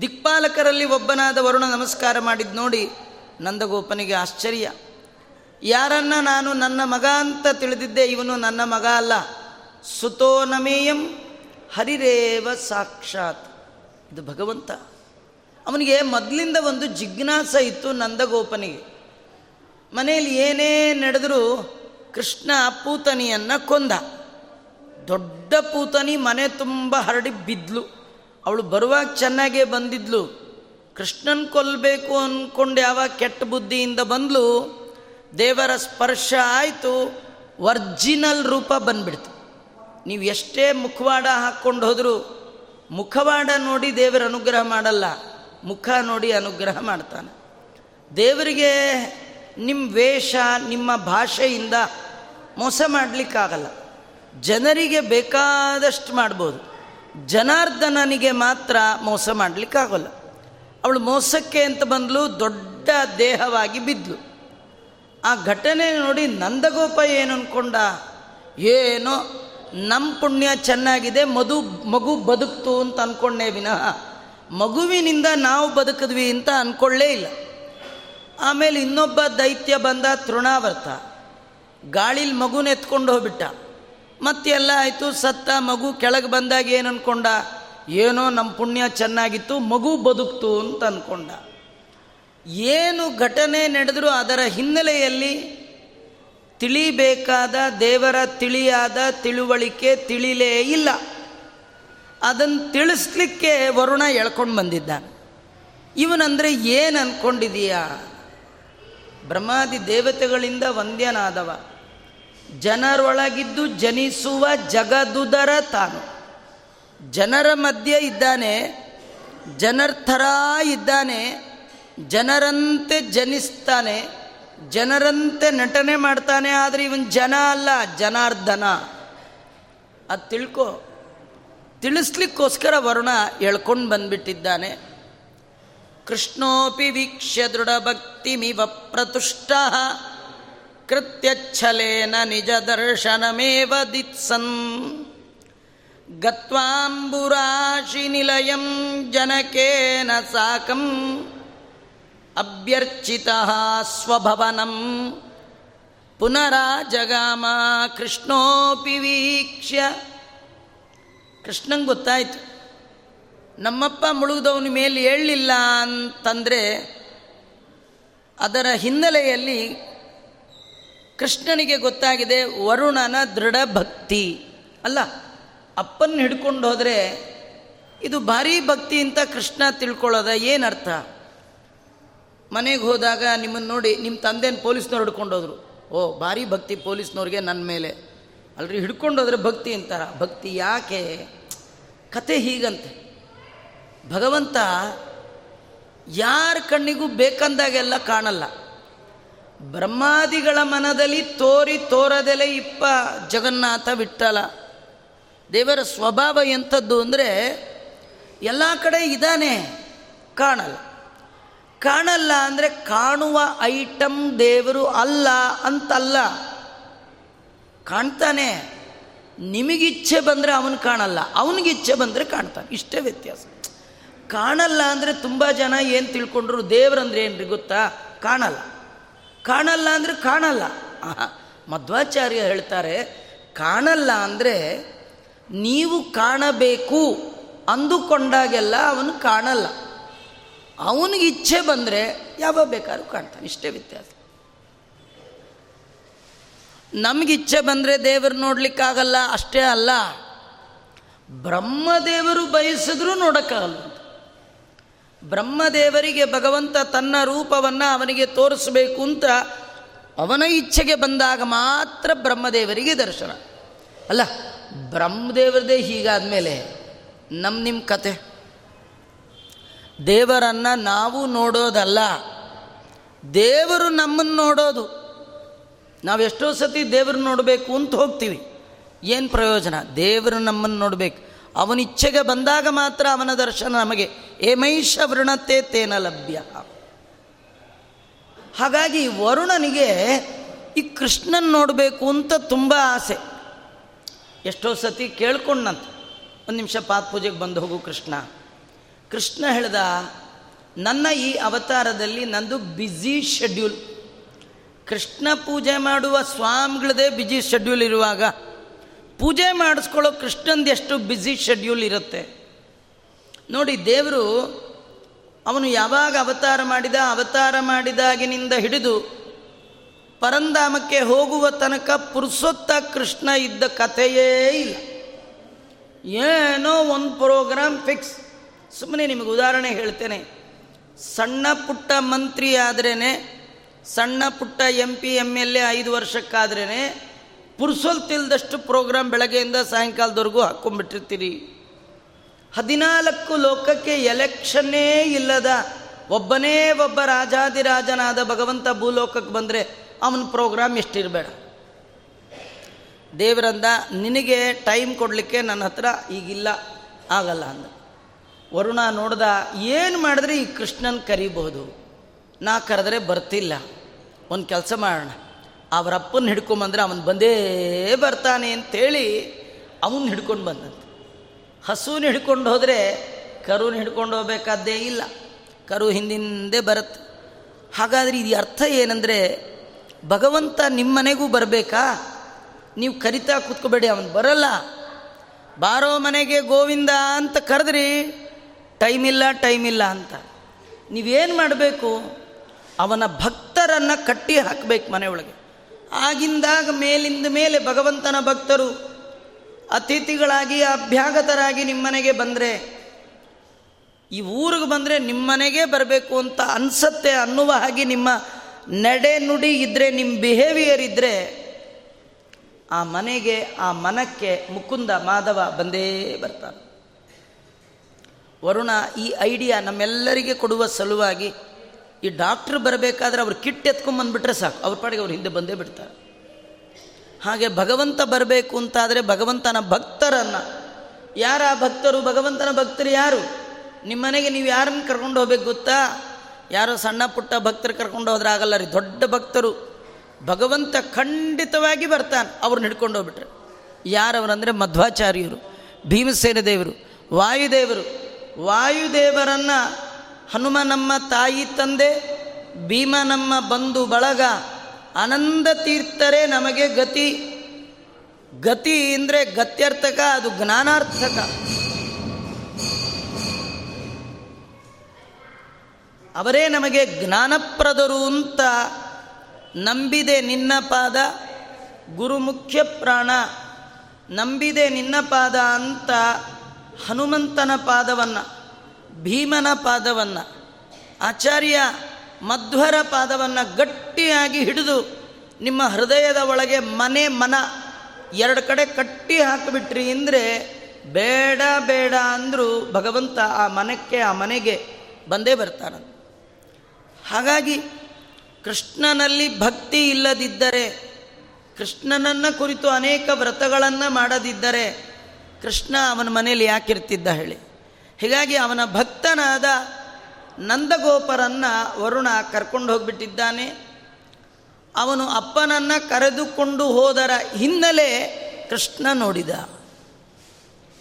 ದಿಕ್ಪಾಲಕರಲ್ಲಿ ಒಬ್ಬನಾದ ವರುಣ ನಮಸ್ಕಾರ ಮಾಡಿದ್ದು ನೋಡಿ ನಂದಗೋಪನಿಗೆ ಆಶ್ಚರ್ಯ. ಯಾರನ್ನ ನಾನು ನನ್ನ ಮಗ ಅಂತ ತಿಳಿದಿದ್ದೆ, ಇವನು ನನ್ನ ಮಗ ಅಲ್ಲ. ಸುತೋನಮೇಯಂ ಹರಿರೇವ ಸಾಕ್ಷಾತ್. ಇದು ಭಗವಂತ. ಅವನಿಗೆ ಮೊದಲಿಂದ ಒಂದು ಜಿಜ್ಞಾಸ ಇತ್ತು ನಂದಗೋಪನಿಗೆ. ಮನೆಯಲ್ಲಿ ಏನೇ ನಡೆದರೂ ಕೃಷ್ಣ ಪೂತನಿಯನ್ನು ಕೊಂದ. ದೊಡ್ಡ ಪೂತನಿ ಮನೆ ತುಂಬ ಹರಡಿ ಬಿದ್ಲು. ಅವಳು ಬರುವಾಗ ಚೆನ್ನಾಗೇ ಬಂದಿದ್ಲು. ಕೃಷ್ಣನ್ ಕೊಲ್ಲಬೇಕು ಅಂದ್ಕೊಂಡು ಯಾವಾಗ ಕೆಟ್ಟ ಬುದ್ಧಿಯಿಂದ ಬಂದ್ಲು. ದೇವರ ಸ್ಪರ್ಶ ಆಯಿತು. ಒರ್ಜಿನಲ್ ರೂಪ ಬಂದ್ಬಿಡ್ತು. ನೀವು ಎಷ್ಟೇ ಮುಖವಾಡ ಹಾಕ್ಕೊಂಡು ಹೋದರೂ ಮುಖವಾಡ ನೋಡಿ ದೇವರ ಅನುಗ್ರಹ ಮಾಡಲ್ಲ, ಮುಖ ನೋಡಿ ಅನುಗ್ರಹ ಮಾಡ್ತಾನೆ. ದೇವರಿಗೆ ನಿಮ್ಮ ವೇಷ, ನಿಮ್ಮ ಭಾಷೆಯಿಂದ ಮೋಸ ಮಾಡಲಿಕ್ಕಾಗಲ್ಲ. ಜನರಿಗೆ ಬೇಕಾದಷ್ಟು ಮಾಡ್ಬೋದು. ಜನಾರ್ದನನಿಗೆ ಮಾತ್ರ ಮೋಸ ಮಾಡಲಿಕ್ಕಾಗಲ್ಲ. ಅವಳು ಮೋಸಕ್ಕೆ ಅಂತ ಬಂದಲು, ದೊಡ್ಡ ದೇಹವಾಗಿ ಬಿದ್ಲು. ಆ ಘಟನೆ ನೋಡಿ ನಂದಗೋಪ ಏನು ಅಂದ್ಕೊಂಡ ಏನೋ ನಮ್ಮ ಪುಣ್ಯ ಚೆನ್ನಾಗಿದೆ, ಮಧು, ಮಗು ಬದುಕ್ತು ಅಂತ ಅಂದ್ಕೊಂಡೇ ವಿನಃ, ಮಗುವಿನಿಂದ ನಾವು ಬದುಕಿದ್ವಿ ಅಂತ ಅಂದ್ಕೊಳ್ಳೇ ಇಲ್ಲ. ಆಮೇಲೆ ಇನ್ನೊಬ್ಬ ದೈತ್ಯ ಬಂದ ತೃಣಾವರ್ತ, ಗಾಳಿಲಿ ಮಗುನ ಎತ್ಕೊಂಡು ಹೋಗ್ಬಿಟ್ಟ. ಮತ್ತೆಲ್ಲ ಆಯಿತು, ಸತ್ತ ಮಗು ಕೆಳಗೆ ಬಂದಾಗ ಏನು ಅಂದ್ಕೊಂಡ ಏನೋ ನಮ್ಮ ಪುಣ್ಯ ಚೆನ್ನಾಗಿತ್ತು, ಮಗು ಬದುಕ್ತು ಅಂತ ಅಂದ್ಕೊಂಡ ಏನು ಘಟನೆ ನಡೆದರೂ ಅದರ ಹಿನ್ನೆಲೆಯಲ್ಲಿ ತಿಳಿಬೇಕಾದ, ದೇವರ ತಿಳಿಯಾದ ತಿಳುವಳಿಕೆ ತಿಳಿಲೇ ಇಲ್ಲ. ಅದನ್ನು ತಿಳಿಸ್ಲಿಕ್ಕೆ ವರುಣ ಎಳ್ಕೊಂಡು ಬಂದಿದ್ದಾನೆ. ಇವನಂದರೆ ಏನು ಅಂದ್ಕೊಂಡಿದೀಯಾ ಬ್ರಹ್ಮಾದಿ ದೇವತೆಗಳಿಂದ ವಂದ್ಯನಾದವ. ಜನರೊಳಗಿದ್ದು ಜನಿಸುವ ಜಗದುದರ ತಾನು. ಜನರ ಮಧ್ಯೆ ಇದ್ದಾನೆ, ಜನರ ಥರ ಇದ್ದಾನೆ, ಜನರಂತೆ ಜನಿಸ್ತಾನೆ ಜನರಂತೆ ನಟನೆ ಮಾಡ್ತಾನೆ, ಆದರೆ ಇವನ್ ಜನ ಅಲ್ಲ, ಜನಾರ್ದನ. ಅದು ತಿಳ್ಕೊ. ತಿಳಿಸ್ಲಿಕ್ಕೋಸ್ಕರ ವರುಣ ಎಳ್ಕೊಂಡು ಬಂದ್ಬಿಟ್ಟಿದ್ದಾನೆ. ಕೃಷ್ಣೋಪಿ ವೀಕ್ಷ್ಯ ದೃಢಭಕ್ತಿಮಿವ ಪ್ರತುಷ್ಟ. ಕೃತ್ಯಚ್ಛಲೇನ ನಿಜ ದರ್ಶನಮೇವ ದಿತ್ಸನ್. ಗತ್ವಾಂಬುರಾಶಿ ನಿಲಯಂ ಜನಕೇನ ಸಾಕಂ. ಅಭ್ಯರ್ಚಿತ ಸ್ವಭವನಂ. ಪುನರಾಜಗಾಮ ಕೃಷ್ಣೋಪಿ ವೀಕ್ಷ್ಯ. ಕೃಷ್ಣಂಗೆ ಗೊತ್ತಾಯಿತು. ನಮ್ಮಪ್ಪ ಮುಳುಗಿದವನ ಮೇಲೆ ಹೇಳಲಿಲ್ಲ ಅಂತಂದರೆ ಅದರ ಹಿನ್ನೆಲೆಯಲ್ಲಿ ಕೃಷ್ಣನಿಗೆ ಗೊತ್ತಾಗಿದೆ ವರುಣನ ದೃಢ ಭಕ್ತಿ. ಅಲ್ಲ, ಅಪ್ಪನ ಹಿಡ್ಕೊಂಡು ಹೋದರೆ ಇದು ಭಾರೀ ಭಕ್ತಿ ಅಂತ ಕೃಷ್ಣ ತಿಳ್ಕೊಳ್ಳೋದ, ಏನರ್ಥ? ಮನೆಗೆ ಹೋದಾಗ ನಿಮ್ಮನ್ನು ನೋಡಿ ನಿಮ್ಮ ತಂದೆನ ಪೊಲೀಸ್ನವ್ರು ಹಿಡ್ಕೊಂಡೋದ್ರು. ಓ, ಭಾರಿ ಭಕ್ತಿ ಪೊಲೀಸ್ನವ್ರಿಗೆ ನನ್ನ ಮೇಲೆ. ಅಲ್ರಿ, ಹಿಡ್ಕೊಂಡೋದ್ರೆ ಭಕ್ತಿ ಅಂತಾರ. ಭಕ್ತಿ ಯಾಕೆ? ಕತೆ ಹೀಗಂತೆ. ಭಗವಂತ ಯಾರ ಕಣ್ಣಿಗೂ ಬೇಕಂದಾಗೆಲ್ಲ ಕಾಣಲ್ಲ. ಬ್ರಹ್ಮಾದಿಗಳ ಮನದಲ್ಲಿ ತೋರಿ ತೋರದೆಲೆ ಇಪ್ಪ ಜಗನ್ನಾಥ ವಿಠಲ ದೇವರ ಸ್ವಭಾವ ಎಂಥದ್ದು ಅಂದರೆ ಎಲ್ಲ ಕಡೆ ಇದ್ದಾನೆ ಕಾಣಲ್ಲ. ಕಾಣಲ್ಲ ಅಂದರೆ ಕಾಣುವ ಐಟಮ್ ದೇವರು ಅಲ್ಲ ಅಂತಲ್ಲ. ಕಾಣ್ತಾನೆ. ನಿಮಗಿಚ್ಛೆ ಬಂದರೆ ಅವನು ಕಾಣಲ್ಲ. ಅವನಿಗಿಚ್ಛೆ ಬಂದರೆ ಕಾಣ್ತಾನೆ. ಇಷ್ಟೇ ವ್ಯತ್ಯಾಸ. ಕಾಣಲ್ಲ ಅಂದರೆ ತುಂಬ ಜನ ಏನು ತಿಳ್ಕೊಂಡ್ರು? ದೇವರಂದ್ರೆ ಏನ್ರಿ ಗೊತ್ತಾ? ಕಾಣಲ್ಲ. ಕಾಣಲ್ಲ ಅಂದರೆ ಕಾಣಲ್ಲ. ಮಧ್ವಾಚಾರ್ಯ ಹೇಳ್ತಾರೆ, ಕಾಣಲ್ಲ ಅಂದರೆ ನೀವು ಕಾಣಬೇಕು ಅಂದುಕೊಂಡಾಗೆಲ್ಲ ಅವನು ಕಾಣಲ್ಲ. ಅವನಿಗೆ ಇಚ್ಛೆ ಬಂದರೆ ಯಾವಾಗ ಬೇಕಾದ್ರೂ ಕಾಣ್ತಾನೆ. ಇಷ್ಟೇ ವ್ಯತ್ಯಾಸ. ನಮ್ಗೆ ಇಚ್ಛೆ ಬಂದರೆ ದೇವರು ನೋಡ್ಲಿಕ್ಕಾಗಲ್ಲ, ಅಷ್ಟೇ ಅಲ್ಲ. ಬ್ರಹ್ಮದೇವರು ಬಯಸಿದ್ರೂ ನೋಡೋಕ್ಕಾಗಲ್ಲ. ಬ್ರಹ್ಮದೇವರಿಗೆ ಭಗವಂತ ತನ್ನ ರೂಪವನ್ನು ಅವನಿಗೆ ತೋರಿಸಬೇಕು ಅಂತ ಅವನ ಇಚ್ಛೆಗೆ ಬಂದಾಗ ಮಾತ್ರ ಬ್ರಹ್ಮದೇವರಿಗೆ ದರ್ಶನ. ಅಲ್ಲ, ಬ್ರಹ್ಮದೇವರದೇ ಹೀಗಾದ ಮೇಲೆ ನಮ್ಮ ನಿಮ್ಮ ಕತೆ. ದೇವರನ್ನು ನಾವು ನೋಡೋದಲ್ಲ. ದೇವರು ನಮ್ಮನ್ನು ನೋಡೋದು. ನಾವು ಎಷ್ಟೋ ಸತಿ ದೇವ್ರನ್ನ ನೋಡಬೇಕು ಅಂತ ಹೋಗ್ತೀವಿ. ಏನು ಪ್ರಯೋಜನ? ದೇವರು ನಮ್ಮನ್ನು ನೋಡಬೇಕು. ಅವನ ಇಚ್ಛೆಗೆ ಬಂದಾಗ ಮಾತ್ರ ಅವನ ದರ್ಶನ ನಮಗೆ. ಏಮೈಷ ವೃಣತೆ ತೇನ ಲಭ್ಯ. ಹಾಗಾಗಿ ವರುಣನಿಗೆ ಈ ಕೃಷ್ಣನ್ ನೋಡಬೇಕು ಅಂತ ತುಂಬ ಆಸೆ. ಎಷ್ಟೋ ಸತಿ ಕೇಳ್ಕೊಂಡಂತ. ಒಂದು ನಿಮಿಷ ಪಾತ್ ಪೂಜೆಗೆ ಬಂದು ಹೋಗು ಕೃಷ್ಣ. ಕೃಷ್ಣ ಹೇಳ್ದ, ನನ್ನ ಈ ಅವತಾರದಲ್ಲಿ ನಂದು ಬ್ಯುಸಿ ಶೆಡ್ಯೂಲ್ ಕೃಷ್ಣ ಪೂಜೆ ಮಾಡುವ ಸ್ವಾಮಿಗಳದೇ ಬಿಜಿ ಶೆಡ್ಯೂಲ್ ಇರುವಾಗ, ಪೂಜೆ ಮಾಡಿಸ್ಕೊಳ್ಳೋ ಕೃಷ್ಣಂದು ಎಷ್ಟು ಬ್ಯುಸಿ ಶೆಡ್ಯೂಲ್ ಇರುತ್ತೆ? ನೋಡಿ, ದೇವರು ಅವನು ಯಾವಾಗ ಅವತಾರ ಮಾಡಿದ, ಅವತಾರ ಮಾಡಿದಾಗಿನಿಂದ ಹಿಡಿದು ಪರಂಧಾಮಕ್ಕೆ ಹೋಗುವ ತನಕ ಪುರುಸೊತ್ತ ಕೃಷ್ಣ ಇದ್ದ ಕಥೆಯೇ ಇಲ್ಲ. ಏನೋ ಒಂದು ಪ್ರೋಗ್ರಾಮ್ ಫಿಕ್ಸ್ ಸುಮ್ಮನೆ ನಿಮಗೆ ಉದಾಹರಣೆ ಹೇಳ್ತೇನೆ. ಸಣ್ಣ ಪುಟ್ಟ ಮಂತ್ರಿ ಆದ್ರೇ ಸಣ್ಣ ಪುಟ್ಟ M P M L A ಐದು ವರ್ಷಕ್ಕಾದ್ರೇ ಪುರುಸೊಲ್ತಿಲ್ದಷ್ಟು ಪ್ರೋಗ್ರಾಮ್ ಬೆಳಗ್ಗೆಯಿಂದ ಸಾಯಂಕಾಲದವರೆಗೂ ಹಾಕ್ಕೊಂಡ್ಬಿಟ್ಟಿರ್ತೀರಿ ಹದಿನಾಲ್ಕು ಲೋಕಕ್ಕೆ ಎಲೆಕ್ಷನ್ನೇ ಇಲ್ಲದ ಒಬ್ಬನೇ ಒಬ್ಬ ರಾಜಾದಿರಾಜನಾದ ಭಗವಂತ ಭೂಲೋಕಕ್ಕೆ ಬಂದರೆ ಅವನ ಪ್ರೋಗ್ರಾಮ್ ಎಷ್ಟಿರಬೇಡ. ದೇವರಂದ, ನಿನಗೆ ಟೈಮ್ ಕೊಡಲಿಕ್ಕೆ ನನ್ನ ಹತ್ರ ಈಗಿಲ್ಲ, ಆಗಲ್ಲ ಅಂದ. ವರುಣ ನೋಡ್ದ, ಏನು ಮಾಡಿದ್ರೆ ಈ ಕೃಷ್ಣನ್ ಕರಿಬಹುದು? ನಾ ಕರೆದ್ರೆ ಬರ್ತಿಲ್ಲ. ಒಂದು ಕೆಲಸ ಮಾಡೋಣ. ಅವರಪ್ಪನ ಹಿಡ್ಕೊಂಬಂದ್ರೆ ಅವನು ಬಂದೇ ಬರ್ತಾನೆ ಅಂತೇಳಿ ಅವನ್ನ ಹಿಡ್ಕೊಂಡು ಬಂದಂತೆ. ಹಸುನ ಹಿಡ್ಕೊಂಡು ಹೋದರೆ ಕರುನ ಹಿಡ್ಕೊಂಡು ಹೋಗ್ಬೇಕಾದ್ದೇ ಇಲ್ಲ. ಕರು ಹಿಂದಿಂದೆ ಬರುತ್ತೆ. ಹಾಗಾದರೆ ಇದು ಅರ್ಥ ಏನಂದರೆ, ಭಗವಂತ ನಿಮ್ಮ ಮನೆಗೂ ಬರಬೇಕಾ? ನೀವು ಕರಿತಾ ಕೂತ್ಕೋಬೇಡಿ, ಅವನು ಬರಲ್ಲ. ಬಾರೋ ಮನೆಗೆ ಗೋವಿಂದ ಅಂತ ಕರೆದ್ರಿ ಟೈಮ್ ಇಲ್ಲ ಟೈಮ್ ಇಲ್ಲ ಅಂತ. ನೀವೇನು ಮಾಡಬೇಕು? ಅವನ ಭಕ್ತರನ್ನು ಕಟ್ಟಿ ಹಾಕಬೇಕು ಮನೆಯೊಳಗೆ ಆಗಿಂದಾಗ ಮೇಲಿಂದ ಮೇಲೆ ಭಗವಂತನ ಭಕ್ತರು, ಅತಿಥಿಗಳಾಗಿ, ಅಭ್ಯಾಗತರಾಗಿ ನಿಮ್ಮನೆಗೆ ಬಂದರೆ, ಈ ಊರಿಗೆ ಬಂದರೆ ನಿಮ್ಮನೆಗೆ ಬರಬೇಕು ಅಂತ ಅನಿಸತ್ತೆ ಅನ್ನುವ ಹಾಗೆ ನಿಮ್ಮ ನಡೆ ನುಡಿ ಇದ್ದರೆ ನಿಮ್ಮ ಬಿಹೇವಿಯರ್ ಇದ್ದರೆ ಆ ಮನೆಗೆ, ಆ ಮನಕ್ಕೆ ಮುಕುಂದ ಮಾಧವ ಬಂದೇ ಬರ್ತಾನೆ. ವರುಣ ಈ ಐಡಿಯಾ ನಮ್ಮೆಲ್ಲರಿಗೆ ಕೊಡುವ ಸಲುವಾಗಿ ಈ ಡಾಕ್ಟ್ರ್ ಬರಬೇಕಾದ್ರೆ ಅವ್ರು ಕಿಟ್ ಎತ್ಕೊಂಡ್ಬಂದ್ಬಿಟ್ರೆ ಸಾಕು. ಅವ್ರ ಪಾಡಿಗೆ ಅವ್ರು ಹಿಂದೆ ಬಂದೇ ಬಿಡ್ತಾರೆ. ಹಾಗೆ ಭಗವಂತ ಬರಬೇಕು ಅಂತಾದರೆ ಭಗವಂತನ ಭಕ್ತರನ್ನು. ಯಾರ ಭಕ್ತರು? ಭಗವಂತನ ಭಕ್ತರು ಯಾರು? ನಿಮ್ಮನೆಗೆ ನೀವು ಯಾರನ್ನು ಕರ್ಕೊಂಡು ಹೋಗ್ಬೇಕು ಗೊತ್ತಾ? ಯಾರೋ ಸಣ್ಣ ಪುಟ್ಟ ಭಕ್ತರು ಕರ್ಕೊಂಡು ಹೋದ್ರೆ ಆಗಲ್ಲ ರೀ, ದೊಡ್ಡ ಭಕ್ತರು. ಭಗವಂತ ಖಂಡಿತವಾಗಿ ಬರ್ತಾನೆ. ಅವ್ರನ್ನ ಹಿಡ್ಕೊಂಡು ಹೋಗ್ಬಿಟ್ರೆ. ಯಾರವರಂದರೆ ಮಧ್ವಾಚಾರ್ಯರು, ಭೀಮಸೇನ ದೇವರು, ವಾಯುದೇವರು. ವಾಯುದೇವರನ್ನು ಹನುಮ ನಮ್ಮ ತಾಯಿ ತಂದೆ, ಭೀಮ ನಮ್ಮ ಬಂಧು ಬಳಗ, ಆನಂದ ತೀರ್ಥರೇ ನಮಗೆ ಗತಿ. ಗತಿ ಅಂದರೆ ಗತ್ಯರ್ಥಕ, ಅದು ಜ್ಞಾನಾರ್ಥಕ. ಅವರೇ ನಮಗೆ ಜ್ಞಾನಪ್ರದರು ಅಂತ ನಂಬಿದೆ ನಿನ್ನ ಪಾದ ಗುರು ಮುಖ್ಯ ಪ್ರಾಣ. ನಂಬಿದೆ ನಿನ್ನ ಪಾದ ಅಂತ ಹನುಮಂತನ ಪಾದವನ್ನು, ಭೀಮನ ಪಾದವನ್ನು, ಆಚಾರ್ಯ ಮಧ್ವರ ಪಾದವನ್ನು ಗಟ್ಟಿಯಾಗಿ ಹಿಡಿದು ನಿಮ್ಮ ಹೃದಯದ ಒಳಗೆ ಮನೆ ಮನ ಎರಡು ಕಡೆ ಕಟ್ಟಿ ಹಾಕಿಬಿಟ್ರಿ ಅಂದರೆ ಬೇಡ ಬೇಡ ಅಂದರೂ ಭಗವಂತ ಆ ಮನಕ್ಕೆ, ಆ ಮನೆಗೆ ಬಂದೇ ಬರ್ತಾರ ಹಾಗಾಗಿ ಕೃಷ್ಣನಲ್ಲಿ ಭಕ್ತಿ ಇಲ್ಲದಿದ್ದರೆ, ಕೃಷ್ಣನನ್ನು ಕುರಿತು ಅನೇಕ ವ್ರತಗಳನ್ನು ಮಾಡದಿದ್ದರೆ ಕೃಷ್ಣ ಅವನ ಮನೆಯಲ್ಲಿ ಯಾಕಿರ್ತಿದ್ದ ಹೇಳಿ. ಹೀಗಾಗಿ ಅವನ ಭಕ್ತನಾದ ನಂದಗೋಪರನ್ನು ವರುಣ ಕರ್ಕೊಂಡು ಹೋಗಿಬಿಟ್ಟಿದ್ದಾನೆ. ಅವನು ಅಪ್ಪನನ್ನು ಕರೆದುಕೊಂಡು ಹೋದರ ಹಿನ್ನೆಲೆ ಕೃಷ್ಣ ನೋಡಿದ.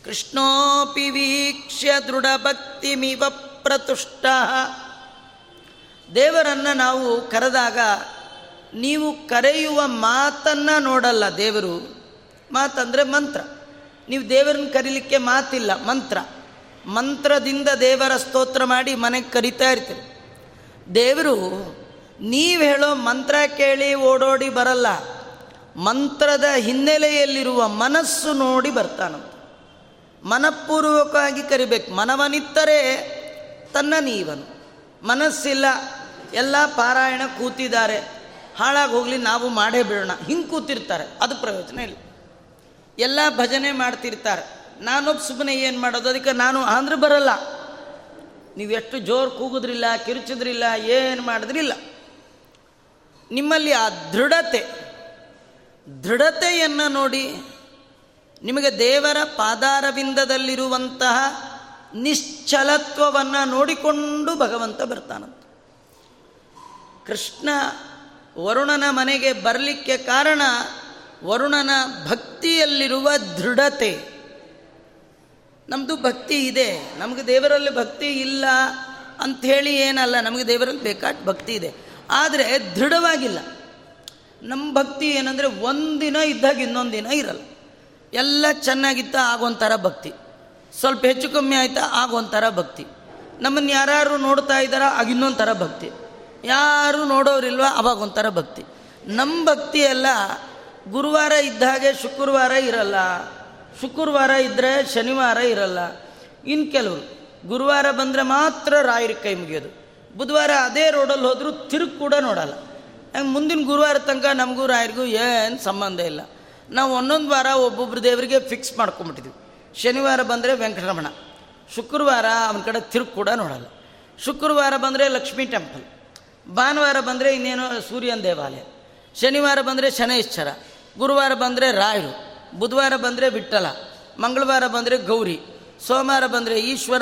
ಕೃಷ್ಣೋಪಿ ವೀಕ್ಷ್ಯ ದೃಢ ಭಕ್ತಿಮಿವ ಪ್ರತುಷ್ಟ. ದೇವರನ್ನು ನಾವು ಕರೆದಾಗ ನೀವು ಕರೆಯುವ ಮಾತನ್ನು ನೋಡಲ್ಲ ದೇವರು. ಮಾತಂದರೆ ಮಂತ್ರ. ನೀವು ದೇವರನ್ನ ಕರೀಲಿಕ್ಕೆ ಮಾತಿಲ್ಲ, ಮಂತ್ರ. ಮಂತ್ರದಿಂದ ದೇವರ ಸ್ತೋತ್ರ ಮಾಡಿ ಮನೆಗೆ ಕರಿತಾ ಇರ್ತೀರಿ. ದೇವರು, ನೀವು ಹೇಳೋ ಮಂತ್ರ ಕೇಳಿ ಓಡೋಡಿ ಬರಲ್ಲ. ಮಂತ್ರದ ಹಿನ್ನೆಲೆಯಲ್ಲಿರುವ ಮನಸ್ಸು ನೋಡಿ ಬರ್ತಾನಂತ. ಮನಪೂರ್ವಕವಾಗಿ ಕರಿಬೇಕು. ಮನವನಿತ್ತರೆ ತನ್ನ ನೀವನು. ಮನಸ್ಸಿಲ್ಲ, ಎಲ್ಲ ಪಾರಾಯಣ ಕೂತಿದ್ದಾರೆ. ಹಾಳಾಗಿ ಹೋಗಲಿ, ನಾವು ಮಾಡೇ ಬಿಡೋಣ. ಹಿಂಗೆ ಕೂತಿರ್ತಾರೆ. ಅದು ಪ್ರಯೋಜನ ಇಲ್ಲ. ಎಲ್ಲ ಭಜನೆ ಮಾಡ್ತಿರ್ತಾರೆ. ನಾನೊಬ್ಬ ಸುಮ್ಮನೆ ಏನು ಮಾಡೋದು? ಅದಕ್ಕೆ ನಾನು ಆಂಧ್ರ ಬರಲ್ಲ. ನೀವು ಎಷ್ಟು ಜೋರು ಕೂಗಿದ್ರಿಲ್ಲ, ಕಿರುಚಿದ್ರಿಲ್ಲ, ಏನು ಮಾಡಿದ್ರಿಲ್ಲ ನಿಮ್ಮಲ್ಲಿ ಆ ದೃಢತೆ, ದೃಢತೆಯನ್ನು ನೋಡಿ ನಿಮಗೆ ದೇವರ ಪಾದಾರವಿಂದದಲ್ಲಿರುವಂತಹ ನಿಶ್ಚಲತ್ವವನ್ನು ನೋಡಿಕೊಂಡು ಭಗವಂತ ಬರ್ತಾನಂತ. ಕೃಷ್ಣ ವರುಣನ ಮನೆಗೆ ಬರಲಿಕ್ಕೆ ಕಾರಣ ವರುಣನ ಭಕ್ತಿಯಲ್ಲಿರುವ ದೃಢತೆ. ನಮ್ಮದು ಭಕ್ತಿ ಇದೆ. ನಮಗೆ ದೇವರಲ್ಲಿ ಭಕ್ತಿ ಇಲ್ಲ ಅಂಥೇಳಿ ಏನಲ್ಲ, ನಮಗೆ ದೇವರಲ್ಲಿ ಬೇಕಾದ ಭಕ್ತಿ ಇದೆ. ಆದರೆ ದೃಢವಾಗಿಲ್ಲ. ನಮ್ಮ ಭಕ್ತಿ ಏನಂದರೆ ಒಂದಿನ ಇದ್ದಾಗ ಇನ್ನೊಂದು ದಿನ ಇರಲ್ಲ. ಎಲ್ಲ ಚೆನ್ನಾಗಿತ್ತ, ಆಗೊಂಥರ ಭಕ್ತಿ. ಸ್ವಲ್ಪ ಹೆಚ್ಚು ಕಮ್ಮಿ ಆಯ್ತಾ, ಆಗೊಂಥರ ಭಕ್ತಿ. ನಮ್ಮನ್ನು ಯಾರು ನೋಡ್ತಾ ಇದ್ದಾರ, ಆಗ ಇನ್ನೊಂಥರ ಥರ ಭಕ್ತಿ. ಯಾರು ನೋಡೋರಿಲ್ವ, ಅವಾಗ ಒಂಥರ ಭಕ್ತಿ. ನಮ್ಮ ಭಕ್ತಿ ಎಲ್ಲ ಗುರುವಾರ ಇದ್ದ ಹಾಗೆ ಶುಕ್ರವಾರ ಇರಲ್ಲ. ಶುಕ್ರವಾರ ಇದ್ದರೆ ಶನಿವಾರ ಇರಲ್ಲ. ಇನ್ನು ಕೆಲವರು, ಗುರುವಾರ ಬಂದರೆ ಮಾತ್ರ ರಾಯರ ಕೈ ಮುಗಿಯೋದು. ಬುಧವಾರ ಅದೇ ರೋಡಲ್ಲಿ ಹೋದರೂ ತಿರುಗಿ ಕೂಡ ನೋಡಲ್ಲ. ಹಂಗೆ ಮುಂದಿನ ಗುರುವಾರ ತನಕ ನಮಗೂ ರಾಯರಿಗೂ ಏನು ಸಂಬಂಧ ಇಲ್ಲ. ನಾವು ಒಂದೊಂದು ವಾರ ಒಬ್ಬೊಬ್ಬರು ದೇವರಿಗೆ ಫಿಕ್ಸ್ ಮಾಡ್ಕೊಂಬಿಟ್ಟಿದ್ವಿ. ಶನಿವಾರ ಬಂದರೆ ವೆಂಕಟರಮಣ. ಶುಕ್ರವಾರ ಅವನ ಕಡೆ ತಿರುಗಿ ಕೂಡ ನೋಡಲ್ಲ. ಶುಕ್ರವಾರ ಬಂದರೆ ಲಕ್ಷ್ಮೀ ಟೆಂಪಲ್ ಭಾನುವಾರ ಬಂದರೆ ಇನ್ನೇನೋ ಸೂರ್ಯನ ದೇವಾಲಯ. ಶನಿವಾರ ಬಂದರೆ ಶನೈಶ್ಚರ. ಗುರುವಾರ ಬಂದರೆ ರಾಯರು, ಬುಧವಾರ ಬಂದರೆ ವಿಠಲ ಮಂಗಳವಾರ ಬಂದರೆ ಗೌರಿ, ಸೋಮವಾರ ಬಂದರೆ ಈಶ್ವರ,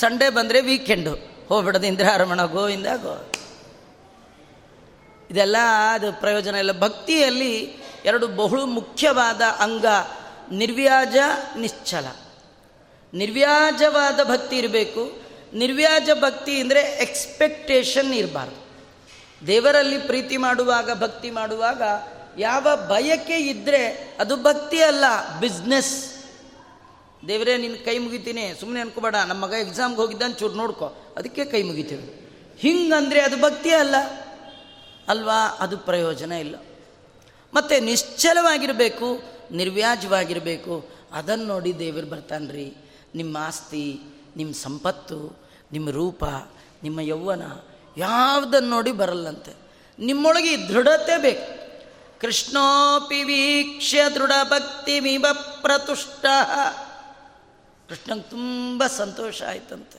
ಸಂಡೇ ಬಂದರೆ ವೀಕೆಂಡು. ಹೋಗ್ಬಿಡೋದು ಇಂದ್ರಾರಮಣ ಗೋವಿಂದ, ಗೋ ಇದೆಲ್ಲ ಅದು ಪ್ರಯೋಜನ ಇಲ್ಲ. ಭಕ್ತಿಯಲ್ಲಿ ಎರಡು ಬಹು ಮುಖ್ಯವಾದ ಅಂಗ, ನಿರ್ವ್ಯಾಜ, ನಿಶ್ಚಲ. ನಿರ್ವ್ಯಾಜವಾದ ಭಕ್ತಿ ಇರಬೇಕು. ನಿರ್ವ್ಯಾಜ ಭಕ್ತಿ ಅಂದರೆ ಎಕ್ಸ್ಪೆಕ್ಟೇಷನ್ ಇರಬಾರ್ದು. ದೇವರಲ್ಲಿ ಪ್ರೀತಿ ಮಾಡುವಾಗ, ಭಕ್ತಿ ಮಾಡುವಾಗ ಯಾವ ಬಯಕೆ ಇದ್ದರೆ ಅದು ಭಕ್ತಿ ಅಲ್ಲ ಬಿಸ್ನೆಸ್ ದೇವರೇ ನಿನ್ನ ಕೈ ಮುಗಿತೀನಿ. ಸುಮ್ಮನೆ ಅನ್ಕೋಬೇಡ. ನಮ್ಮ ಮಗ ಎಕ್ಸಾಮ್ಗೆ ಹೋಗಿದ್ದಾನೆ ಚೂರು ನೋಡ್ಕೊ. ಅದಕ್ಕೆ ಕೈ ಮುಗಿತೀವಿ. ಹಿಂಗಂದರೆ ಅದು ಭಕ್ತಿ ಅಲ್ಲ. ಅಲ್ವಾ? ಅದು ಪ್ರಯೋಜನ ಇಲ್ಲ. ಮತ್ತು ನಿಶ್ಚಲವಾಗಿರಬೇಕು ನಿರ್ವ್ಯಾಜವಾಗಿರಬೇಕು ಅದನ್ನು ನೋಡಿ ದೇವರು ಬರ್ತಾನ್ರಿ. ನಿಮ್ಮ ಆಸ್ತಿ ನಿಮ್ಮ ಸಂಪತ್ತು ನಿಮ್ಮ ರೂಪ, ನಿಮ್ಮ ಯೌವನ ಯಾವುದನ್ನು ನೋಡಿ ಬರಲ್ಲಂತೆ. ನಿಮ್ಮೊಳಗೆ ದೃಢತೆ ಬೇಕು. ಕೃಷ್ಣೋಪಿ ವೀಕ್ಷ್ಯ ದೃಢ ಭಕ್ತಿ ಮಿವ ಪ್ರತುಷ್ಟ. ಕೃಷ್ಣಂಗೆ ತುಂಬ ಸಂತೋಷ ಆಯ್ತಂತೆ.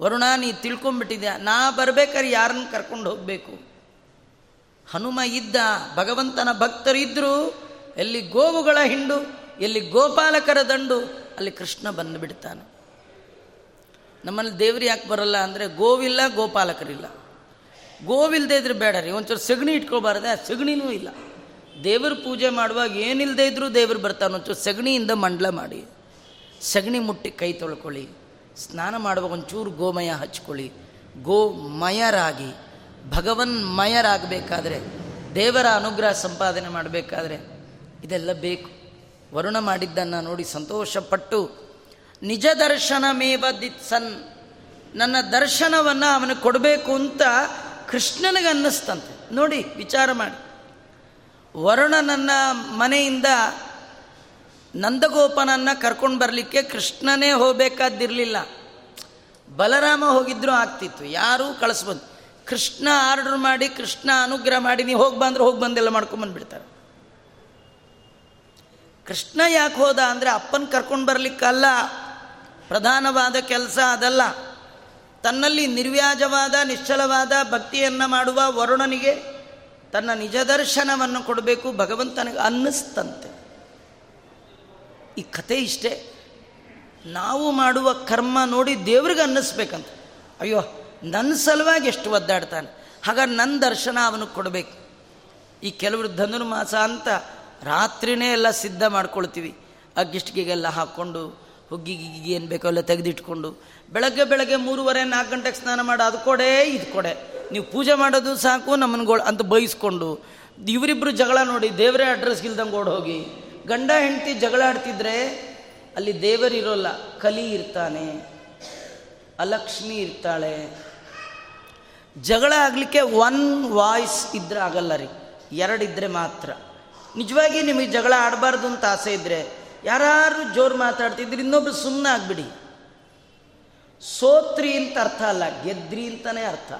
ವರುಣ, ನೀ ತಿಳ್ಕೊಂಬಿಟ್ಟಿದ್ಯಾ ನಾ ಬರ್ಬೇಕಾದ್ರೆ ಯಾರನ್ನು ಕರ್ಕೊಂಡು ಹೋಗಬೇಕು? ಹನುಮ ಇದ್ದ, ಭಗವಂತನ ಭಕ್ತರಿದ್ದರು ಎಲ್ಲಿ ಗೋವುಗಳ ಹಿಂಡು, ಎಲ್ಲಿ ಗೋಪಾಲಕರ ದಂಡು, ಅಲ್ಲಿ ಕೃಷ್ಣ ಬಂದುಬಿಡ್ತಾನೆ. ನಮ್ಮಲ್ಲಿ ದೇವ್ರು ಯಾಕೆ ಬರಲ್ಲ ಅಂದರೆ ಗೋವಿಲ್ಲ, ಗೋಪಾಲಕರಿಲ್ಲ. ಗೋವಿಲ್ಲದೆ ಇದ್ರೆ ಬೇಡ ರೀ. ಒಂಚೂರು ಸಗಣಿ ಇಟ್ಕೊಬಾರ್ದೆ, ಆ ಸಗಣಿನೂ ಇಲ್ಲ. ದೇವ್ರ ಪೂಜೆ ಮಾಡುವಾಗ ಏನಿಲ್ಲದೆ ಇದ್ದರೂ ದೇವ್ರು ಬರ್ತಾನೆ. ಒಂಚೂರು ಸಗಣಿಯಿಂದ ಮಂಡಲ ಮಾಡಿ. ಸಗಣಿ ಮುಟ್ಟಿ ಕೈ ತೊಳ್ಕೊಳ್ಳಿ. ಸ್ನಾನ ಮಾಡುವಾಗ ಒಂಚೂರು ಗೋಮಯ ಹಚ್ಕೊಳ್ಳಿ. ಗೋಮಯರಾಗಿ, ಭಗವನ್ಮಯರಾಗಬೇಕಾದ್ರೆ, ದೇವರ ಅನುಗ್ರಹ ಸಂಪಾದನೆ ಮಾಡಬೇಕಾದ್ರೆ ಇದೆಲ್ಲ ಬೇಕು. ವರುಣ ಮಾಡಿದ್ದನ್ನು ನೋಡಿ ಸಂತೋಷಪಟ್ಟು, ನಿಜ ದರ್ಶನಮೇವ ದಿತ್ಸನ್, ನನ್ನ ದರ್ಶನವನ್ನು ಅವನಿಗೆ ಕೊಡಬೇಕು ಅಂತ ಕೃಷ್ಣನಿಗೆ ಅನ್ನಿಸ್ತಂತೆ. ನೋಡಿ, ವಿಚಾರ ಮಾಡಿ. ವರುಣನನ್ನ ಮನೆಯಿಂದ ನಂದಗೋಪನನ್ನು ಕರ್ಕೊಂಡು ಬರಲಿಕ್ಕೆ ಕೃಷ್ಣನೇ ಹೋಗಬೇಕಾದಿರಲಿಲ್ಲ ಬಲರಾಮ ಹೋಗಿದ್ರೂ ಆಗ್ತಿತ್ತು. ಯಾರೂ ಕಳಿಸ್ಬೋದು ಕೃಷ್ಣ ಆರ್ಡರ್ ಮಾಡಿ, ಕೃಷ್ಣ ಅನುಗ್ರಹ ಮಾಡಿ ನೀವು ಹೋಗಿ ಬಂದ್ರೆ ಹೋಗಿ ಬಂದೆಲ್ಲ ಮಾಡ್ಕೊಂಬಂದ್ಬಿಡ್ತಾರೆ ಕೃಷ್ಣ ಯಾಕೆ ಹೋದ ಅಂದರೆ ಅಪ್ಪನ ಕರ್ಕೊಂಡು ಬರಲಿಕ್ಕಲ್ಲ. ಪ್ರಧಾನವಾದ ಕೆಲಸ ಅದಲ್ಲ. ತನ್ನಲ್ಲಿ ನಿರ್ವ್ಯಾಜವಾದ, ನಿಶ್ಚಲವಾದ ಭಕ್ತಿಯನ್ನು ಮಾಡುವ ವರುಣನಿಗೆ ತನ್ನ ನಿಜ ದರ್ಶನವನ್ನು ಕೊಡಬೇಕು ಭಗವಂತನಿಗೆ ಅನ್ನಿಸ್ತಂತೆ. ಈ ಕತೆ ಇಷ್ಟೇ. ನಾವು ಮಾಡುವ ಕರ್ಮ ನೋಡಿ ದೇವ್ರಿಗೆ ಅನ್ನಿಸ್ಬೇಕಂತ. ಅಯ್ಯೋ ನನ್ನ ಸಲುವಾಗಿ ಎಷ್ಟು ಒದ್ದಾಡ್ತಾನೆ. ಹಾಗಾಗಿ ನನ್ನ ದರ್ಶನ ಅವನಿಗೆ ಕೊಡಬೇಕು. ಈ ಕೆಲವರು ಧನುರ್ಮಾಸ ಅಂತ ರಾತ್ರಿನೇ ಎಲ್ಲ ಸಿದ್ಧ ಮಾಡ್ಕೊಳ್ತೀವಿ. ಅಗ್ಗಿಷ್ಟಿಗೆಲ್ಲ ಹಾಕ್ಕೊಂಡು ಹುಗ್ಗಿ ಗಿಗ್ಗಿ ಏನು ಬೇಕೋ ಎಲ್ಲ ತೆಗೆದಿಟ್ಕೊಂಡು ಬೆಳಗ್ಗೆ ಬೆಳಗ್ಗೆ ಮೂರುವರೆ, ನಾಲ್ಕು ಗಂಟೆಗೆ ಸ್ನಾನ ಮಾಡಿ, ಅದು ಕೊಡೆ, ಇದು ಕೊಡೆ. ನೀವು ಪೂಜೆ ಮಾಡೋದು ಸಾಕು ನಮ್ಮನ್ಗಳು ಅಂತ ಬಯಸ್ಕೊಂಡು ಇವರಿಬ್ಬರು ಜಗಳ ನೋಡಿ, ದೇವರೇ ಅಡ್ರೆಸ್ ಇಲ್ದಂಗೆ ಹೋಗಿ ಗಂಡ, ಹೆಂಡತಿ ಜಗಳ ಆಡ್ತಿದ್ರೆ, ಅಲ್ಲಿ ದೇವರಿರೋಲ್ಲ ಕಲಿ ಇರ್ತಾನೆ. ಅಲಕ್ಷ್ಮಿ ಇರ್ತಾಳೆ. ಜಗಳ ಆಗಲಿಕ್ಕೆ ಒನ್ ವಾಯ್ಸ್ ಇದ್ದರೆ ಆಗಲ್ಲ ರೀ. ಎರಡಿದ್ರೆ ಮಾತ್ರ. ನಿಜವಾಗಿ ನಿಮಗೆ ಜಗಳ ಆಡಬಾರ್ದು ಅಂತ ಆಸೆ ಇದ್ದರೆ ಯಾರು ಜೋರು ಮಾತಾಡ್ತಿದ್ರೆ ಇನ್ನೊಬ್ರು ಸುಮ್ಮನೆ ಆಗ್ಬಿಡಿ ಸೋತ್ರಿ ಅಂತ ಅರ್ಥ ಅಲ್ಲ, ಗೆದ್ರಿ ಅಂತಲೇ ಅರ್ಥ.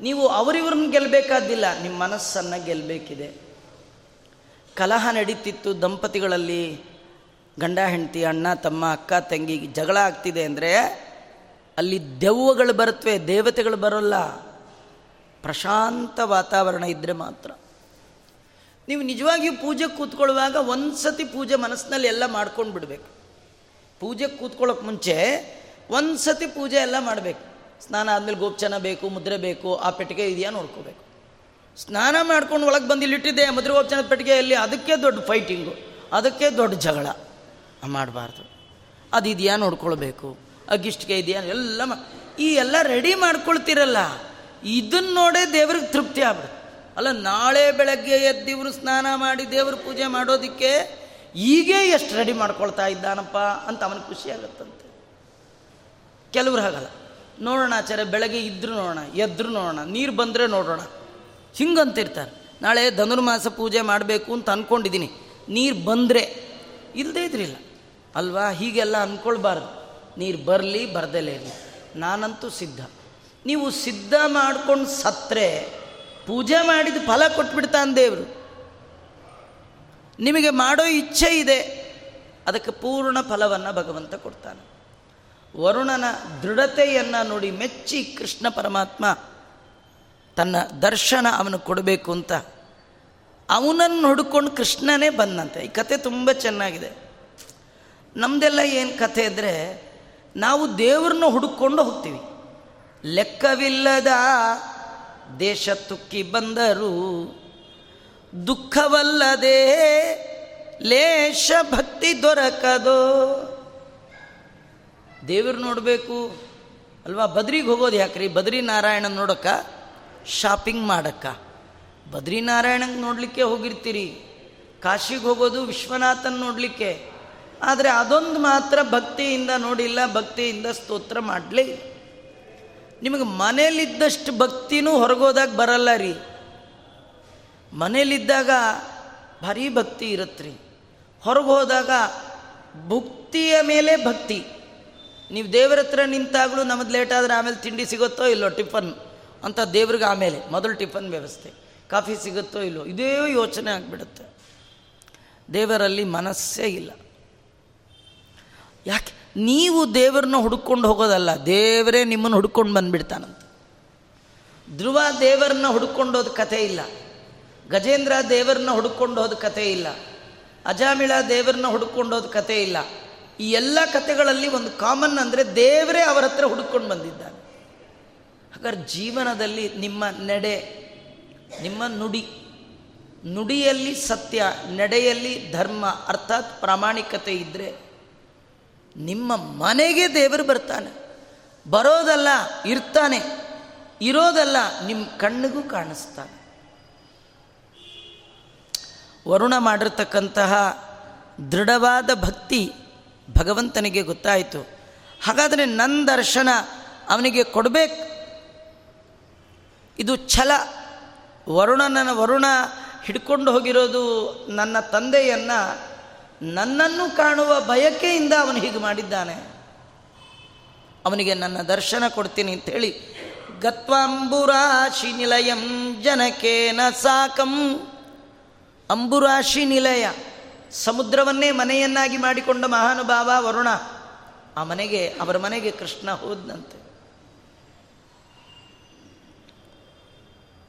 ನೀವು ಅವರಿವ್ರನ್ನ ಗೆಲ್ಲಬೇಕಾದಿಲ್ಲ ನಿಮ್ಮ ಮನಸ್ಸನ್ನು ಗೆಲ್ಲಬೇಕಿದೆ ಕಲಹ ನಡೀತಿತ್ತು ದಂಪತಿಗಳಲ್ಲಿ. ಗಂಡ, ಹೆಂಡತಿ, ಅಣ್ಣ, ತಮ್ಮ, ಅಕ್ಕ, ತಂಗಿ ಜಗಳ ಆಗ್ತಿದೆ ಅಂದರೆ ಅಲ್ಲಿ ದೆವ್ವಗಳು ಬರುತ್ತವೆ ದೇವತೆಗಳು ಬರೋಲ್ಲ. ಪ್ರಶಾಂತ ವಾತಾವರಣ ಇದ್ದರೆ ಮಾತ್ರ. ನೀವು ನಿಜವಾಗಿಯೂ ಪೂಜೆ ಕೂತ್ಕೊಳ್ಳುವಾಗ ಒಂದು ಸತಿ ಪೂಜೆ ಮನಸ್ಸಿನಲ್ಲಿ ಎಲ್ಲ ಮಾಡ್ಕೊಂಡು ಬಿಡಬೇಕು ಪೂಜೆ ಕೂತ್ಕೊಳ್ಳೋಕೆ ಮುಂಚೆ ಒಂದು ಸತಿ ಪೂಜೆ ಎಲ್ಲ ಮಾಡಬೇಕು. ಸ್ನಾನ ಆದಮೇಲೆ ಗೋಪ್ಚನ ಬೇಕು, ಮುದ್ರೆ ಬೇಕು, ಆ ಪೆಟ್ಟಿಗೆ ಇದೆಯಾ ನೋಡ್ಕೋಬೇಕು. ಸ್ನಾನ ಮಾಡ್ಕೊಂಡು ಒಳಗೆ ಬಂದು ಇಲ್ಲಿಟ್ಟಿದ್ದೆ ಮುದ್ರೆ ಪೆಟ್ಟಿಗೆ ಪೆಟ್ಟಿಗೆಯಲ್ಲಿ ಅದಕ್ಕೆ ದೊಡ್ಡ ಫೈಟಿಂಗು ಅದಕ್ಕೆ ದೊಡ್ಡ ಜಗಳ. ಮಾಡಬಾರ್ದು. ಅದು ಇದೆಯಾ ನೋಡ್ಕೊಳ್ಬೇಕು. ಅಗಿಷ್ಟಿಗೆ ಇದೆಯಾ ಎಲ್ಲ ಈ ಎಲ್ಲ ರೆಡಿ ಮಾಡ್ಕೊಳ್ತಿರಲ್ಲ ಇದನ್ನ ನೋಡೇ ದೇವ್ರಿಗೆ ತೃಪ್ತಿ ಆಗ್ಬಿಡುತ್ತೆ. ಅಲ್ಲ, ನಾಳೆ ಬೆಳಗ್ಗೆ ಎದ್ದಿವ್ರು ಸ್ನಾನ ಮಾಡಿ ದೇವ್ರ ಪೂಜೆ ಮಾಡೋದಕ್ಕೆ, ಈಗೇ ಎಷ್ಟು ರೆಡಿ ಮಾಡ್ಕೊಳ್ತಾ ಇದ್ದಾನಪ್ಪ ಅಂತ ಅವನಿಗೆ ಖುಷಿ ಕೆಲವ್ರು ಹಾಗಲ್ಲ. ನೋಡೋಣ ಆಚಾರ್ಯ, ಬೆಳಗ್ಗೆ ಇದ್ರು ನೋಡೋಣ, ಎದ್ರು ನೋಡೋಣ, ನೀರು ಬಂದರೆ ನೋಡೋಣ. ಹಿಂಗಂತಿರ್ತಾರೆ. ನಾಳೆ ಧನುರ್ಮಾಸ ಪೂಜೆ ಮಾಡಬೇಕು ಅಂತ ಅಂದ್ಕೊಂಡಿದ್ದೀನಿ ನೀರು ಬಂದರೆ ಇಲ್ಲದೇ ಇದ್ರಿಲ್ಲ. ಅಲ್ವಾ? ಹೀಗೆಲ್ಲ ಅಂದ್ಕೊಳ್ಬಾರ್ದು ನೀರು ಬರಲಿ, ಬರ್ದಲೇ ಇರಲಿ. ನಾನಂತೂ ಸಿದ್ಧ. ನೀವು ಸಿದ್ಧ ಮಾಡ್ಕೊಂಡು ಸತ್ತರೆ ಪೂಜೆ ಮಾಡಿದ ಫಲ ಕೊಟ್ಬಿಡ್ತಾನೆ ದೇವರು. ನಿಮಗೆ ಮಾಡೋ ಇಚ್ಛೆ ಇದೆ. ಅದಕ್ಕೆ ಪೂರ್ಣ ಫಲವನ್ನು ಭಗವಂತ ಕೊಡ್ತಾನೆ. ವರುಣನ ದೃಢತೆಯನ್ನು ನೋಡಿ ಮೆಚ್ಚಿ ಕೃಷ್ಣ ಪರಮಾತ್ಮ ತನ್ನ ದರ್ಶನ ಅವನು ಕೊಡಬೇಕು ಅಂತ ಅವನನ್ನು ಹುಡ್ಕೊಂಡು ಕೃಷ್ಣನೇ ಬಂದಂತೆ. ಈ ಕತೆ ತುಂಬ ಚೆನ್ನಾಗಿದೆ. ನಮ್ಮದೆಲ್ಲ ಏನು ಕಥೆ ಅಂದರೆ ನಾವು ದೇವ್ರನ್ನ ಹುಡುಕೊಂಡು ಹೋಗ್ತೀವಿ. ಲೆಕ್ಕವಿಲ್ಲದ ದೇಶ ತುಕ್ಕಿ ಬಂದರು ದುಃಖವಲ್ಲದೆ ಲೇಷ ಭಕ್ತಿ ದೊರಕದೋ ದೇವ್ರು ನೋಡಬೇಕು. ಅಲ್ವಾ? ಬದ್ರಿಗೆ ಹೋಗೋದು ಯಾಕ್ರಿ? ಬದ್ರಿ ನಾರಾಯಣ ನೋಡಕ್ಕ ಶಾಪಿಂಗ್ ಮಾಡಕ್ಕ. ಬದ್ರಿ ನಾರಾಯಣಂಗೆ ನೋಡಲಿಕ್ಕೆ ಹೋಗಿರ್ತೀರಿ. ಕಾಶಿಗೆ ಹೋಗೋದು ವಿಶ್ವನಾಥನ್ ನೋಡಲಿಕ್ಕೆ. ಆದರೆ ಅದೊಂದು ಮಾತ್ರ ಭಕ್ತಿಯಿಂದ ನೋಡಿಲ್ಲ, ಭಕ್ತಿಯಿಂದ ಸ್ತೋತ್ರ ಮಾಡಲಿ ನಿಮಗೆ ಮನೇಲಿದ್ದಷ್ಟು ಭಕ್ತಿನೂ ಹೊರಗೋದಾಗ ಬರಲ್ಲ ರೀ. ಮನೇಲಿದ್ದಾಗ ಭಾರಿ ಭಕ್ತಿ ಇರುತ್ತೆ ಹೊರಗೆ ಹೋದಾಗ ಭಕ್ತಿಯ ಮೇಲೆ ಭಕ್ತಿ. ನೀವು ದೇವರ ಹತ್ರ ನಿಂತಾಗಲೂ ನಮ್ದು ಲೇಟ್ ಆದರೆ ಆಮೇಲೆ ತಿಂಡಿ ಸಿಗುತ್ತೋ ಇಲ್ಲೋ ಟಿಫನ್ ಅಂತ ದೇವ್ರಿಗೆ ಆಮೇಲೆ, ಮೊದಲು ಟಿಫನ್ ವ್ಯವಸ್ಥೆ. ಕಾಫಿ ಸಿಗುತ್ತೋ ಇಲ್ಲೋ, ಇದೇ ಯೋಚನೆ ಆಗಿಬಿಡುತ್ತೆ. ದೇವರಲ್ಲಿ ಮನಸ್ಸೇ ಇಲ್ಲ. ಯಾಕೆ? ನೀವು ದೇವರನ್ನ ಹುಡುಕೊಂಡು ಹೋಗೋದಲ್ಲ, ದೇವರೇ ನಿಮ್ಮನ್ನು ಹುಡ್ಕೊಂಡು ಬಂದುಬಿಡ್ತಾನಂತ. ಧ್ರುವ ದೇವರನ್ನ ಹುಡುಕೊಂಡೋದ ಕಥೆ ಇಲ್ಲ. ಗಜೇಂದ್ರ ದೇವರನ್ನ ಹುಡ್ಕೊಂಡು ಹೋದ ಕಥೆ ಇಲ್ಲ. ಅಜಾಮಿಳ ದೇವರನ್ನ ಹುಡುಕೊಂಡೋದ ಕಥೆ ಇಲ್ಲ. ಈ ಎಲ್ಲ ಕಥೆಗಳಲ್ಲಿ ಒಂದು ಕಾಮನ್ ಅಂದರೆ ದೇವರೇ ಅವರ ಹತ್ರ ಹುಡುಕೊಂಡು ಬಂದಿದ್ದಾನೆ. ಹಾಗಾದ್ರೆ ಜೀವನದಲ್ಲಿ ನಿಮ್ಮ ನಡೆ, ನಿಮ್ಮ ನುಡಿ, ನುಡಿಯಲ್ಲಿ ಸತ್ಯ, ನಡೆಯಲ್ಲಿ ಧರ್ಮ, ಅರ್ಥಾತ್ ಪ್ರಾಮಾಣಿಕತೆ ಇದ್ದರೆ ನಿಮ್ಮ ಮನೆಗೆ ದೇವರು ಬರ್ತಾನೆ. ಬರೋದಲ್ಲ, ಇರ್ತಾನೆ. ಇರೋದಲ್ಲ ನಿಮ್ಮ ಕಣ್ಣಿಗೂ ಕಾಣಿಸ್ತಾನೆ. ವರುಣ ಮಾಡಿರ್ತಕ್ಕಂತಹ ದೃಢವಾದ ಭಕ್ತಿ ಭಗವಂತನಿಗೆ ಗೊತ್ತಾಯಿತು. ಹಾಗಾದರೆ ನನ್ನ ದರ್ಶನ ಅವನಿಗೆ ಕೊಡಬೇಕು. ಇದು ಛಲ. ವರುಣನ ವರುಣ ಹಿಡ್ಕೊಂಡು ಹೋಗಿರೋದು ನನ್ನ ತಂದೆಯನ್ನು ನನ್ನನ್ನು ಕಾಣುವ ಬಯಕೆಯಿಂದ ಅವನು ಹೀಗೆ ಮಾಡಿದ್ದಾನೆ. ಅವನಿಗೆ ನನ್ನ ದರ್ಶನ ಕೊಡ್ತೀನಿ ಅಂಥೇಳಿ ಗತ್ವಾಂಬುರಾಶಿ ನಿಲಯಂ ಜನಕೇನ ಸಾಕಂ. ಅಂಬುರಾಶಿ ನಿಲಯ. ಸಮುದ್ರವನ್ನೇ ಮನೆಯನ್ನಾಗಿ ಮಾಡಿಕೊಂಡ ಮಹಾನುಭಾವ ವರುಣ ಆ ಮನೆಗೆ, ಅವರ ಮನೆಗೆ ಕೃಷ್ಣ ಹೋದ್ನಂತೆ.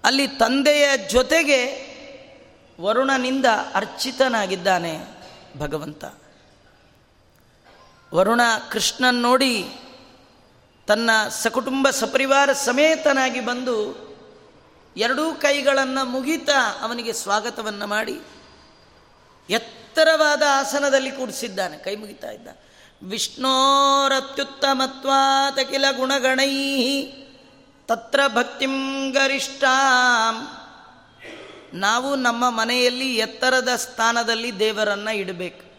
ಅಲ್ಲಿ ತಂದೆಯ ಜೊತೆಗೆ ವರುಣನಿಂದ ಅರ್ಚಿತನಾಗಿದ್ದಾನೆ ಭಗವಂತ. ವರುಣ ಕೃಷ್ಣನ್ ನೋಡಿ ತನ್ನ ಸಕುಟುಂಬ ಸಪರಿವಾರ ಸಮೇತನಾಗಿ ಬಂದು ಎರಡೂ ಕೈಗಳನ್ನು ಮುಗಿತಾ ಅವನಿಗೆ ಸ್ವಾಗತವನ್ನು ಮಾಡಿ ಎತ್ತರವಾದ ಆಸನದಲ್ಲಿ ಕೂಡಿಸಿದ್ದಾನೆ, ಕೈ ಮುಗಿತಾ ಇದ್ದ. ವಿಷ್ಣೋರತ್ಯುತ್ತಮತ್ವಾತಕಿಲ ಗುಣಗಣೈ ತತ್ರ ಭಕ್ತಿಂ ಗರಿಷ್ಠಾಂ. ನಾವು ನಮ್ಮ ಮನೆಯಲ್ಲಿ ಎತ್ತರದ ಸ್ಥಾನದಲ್ಲಿ ದೇವರನ್ನು ಇಡಬೇಕು.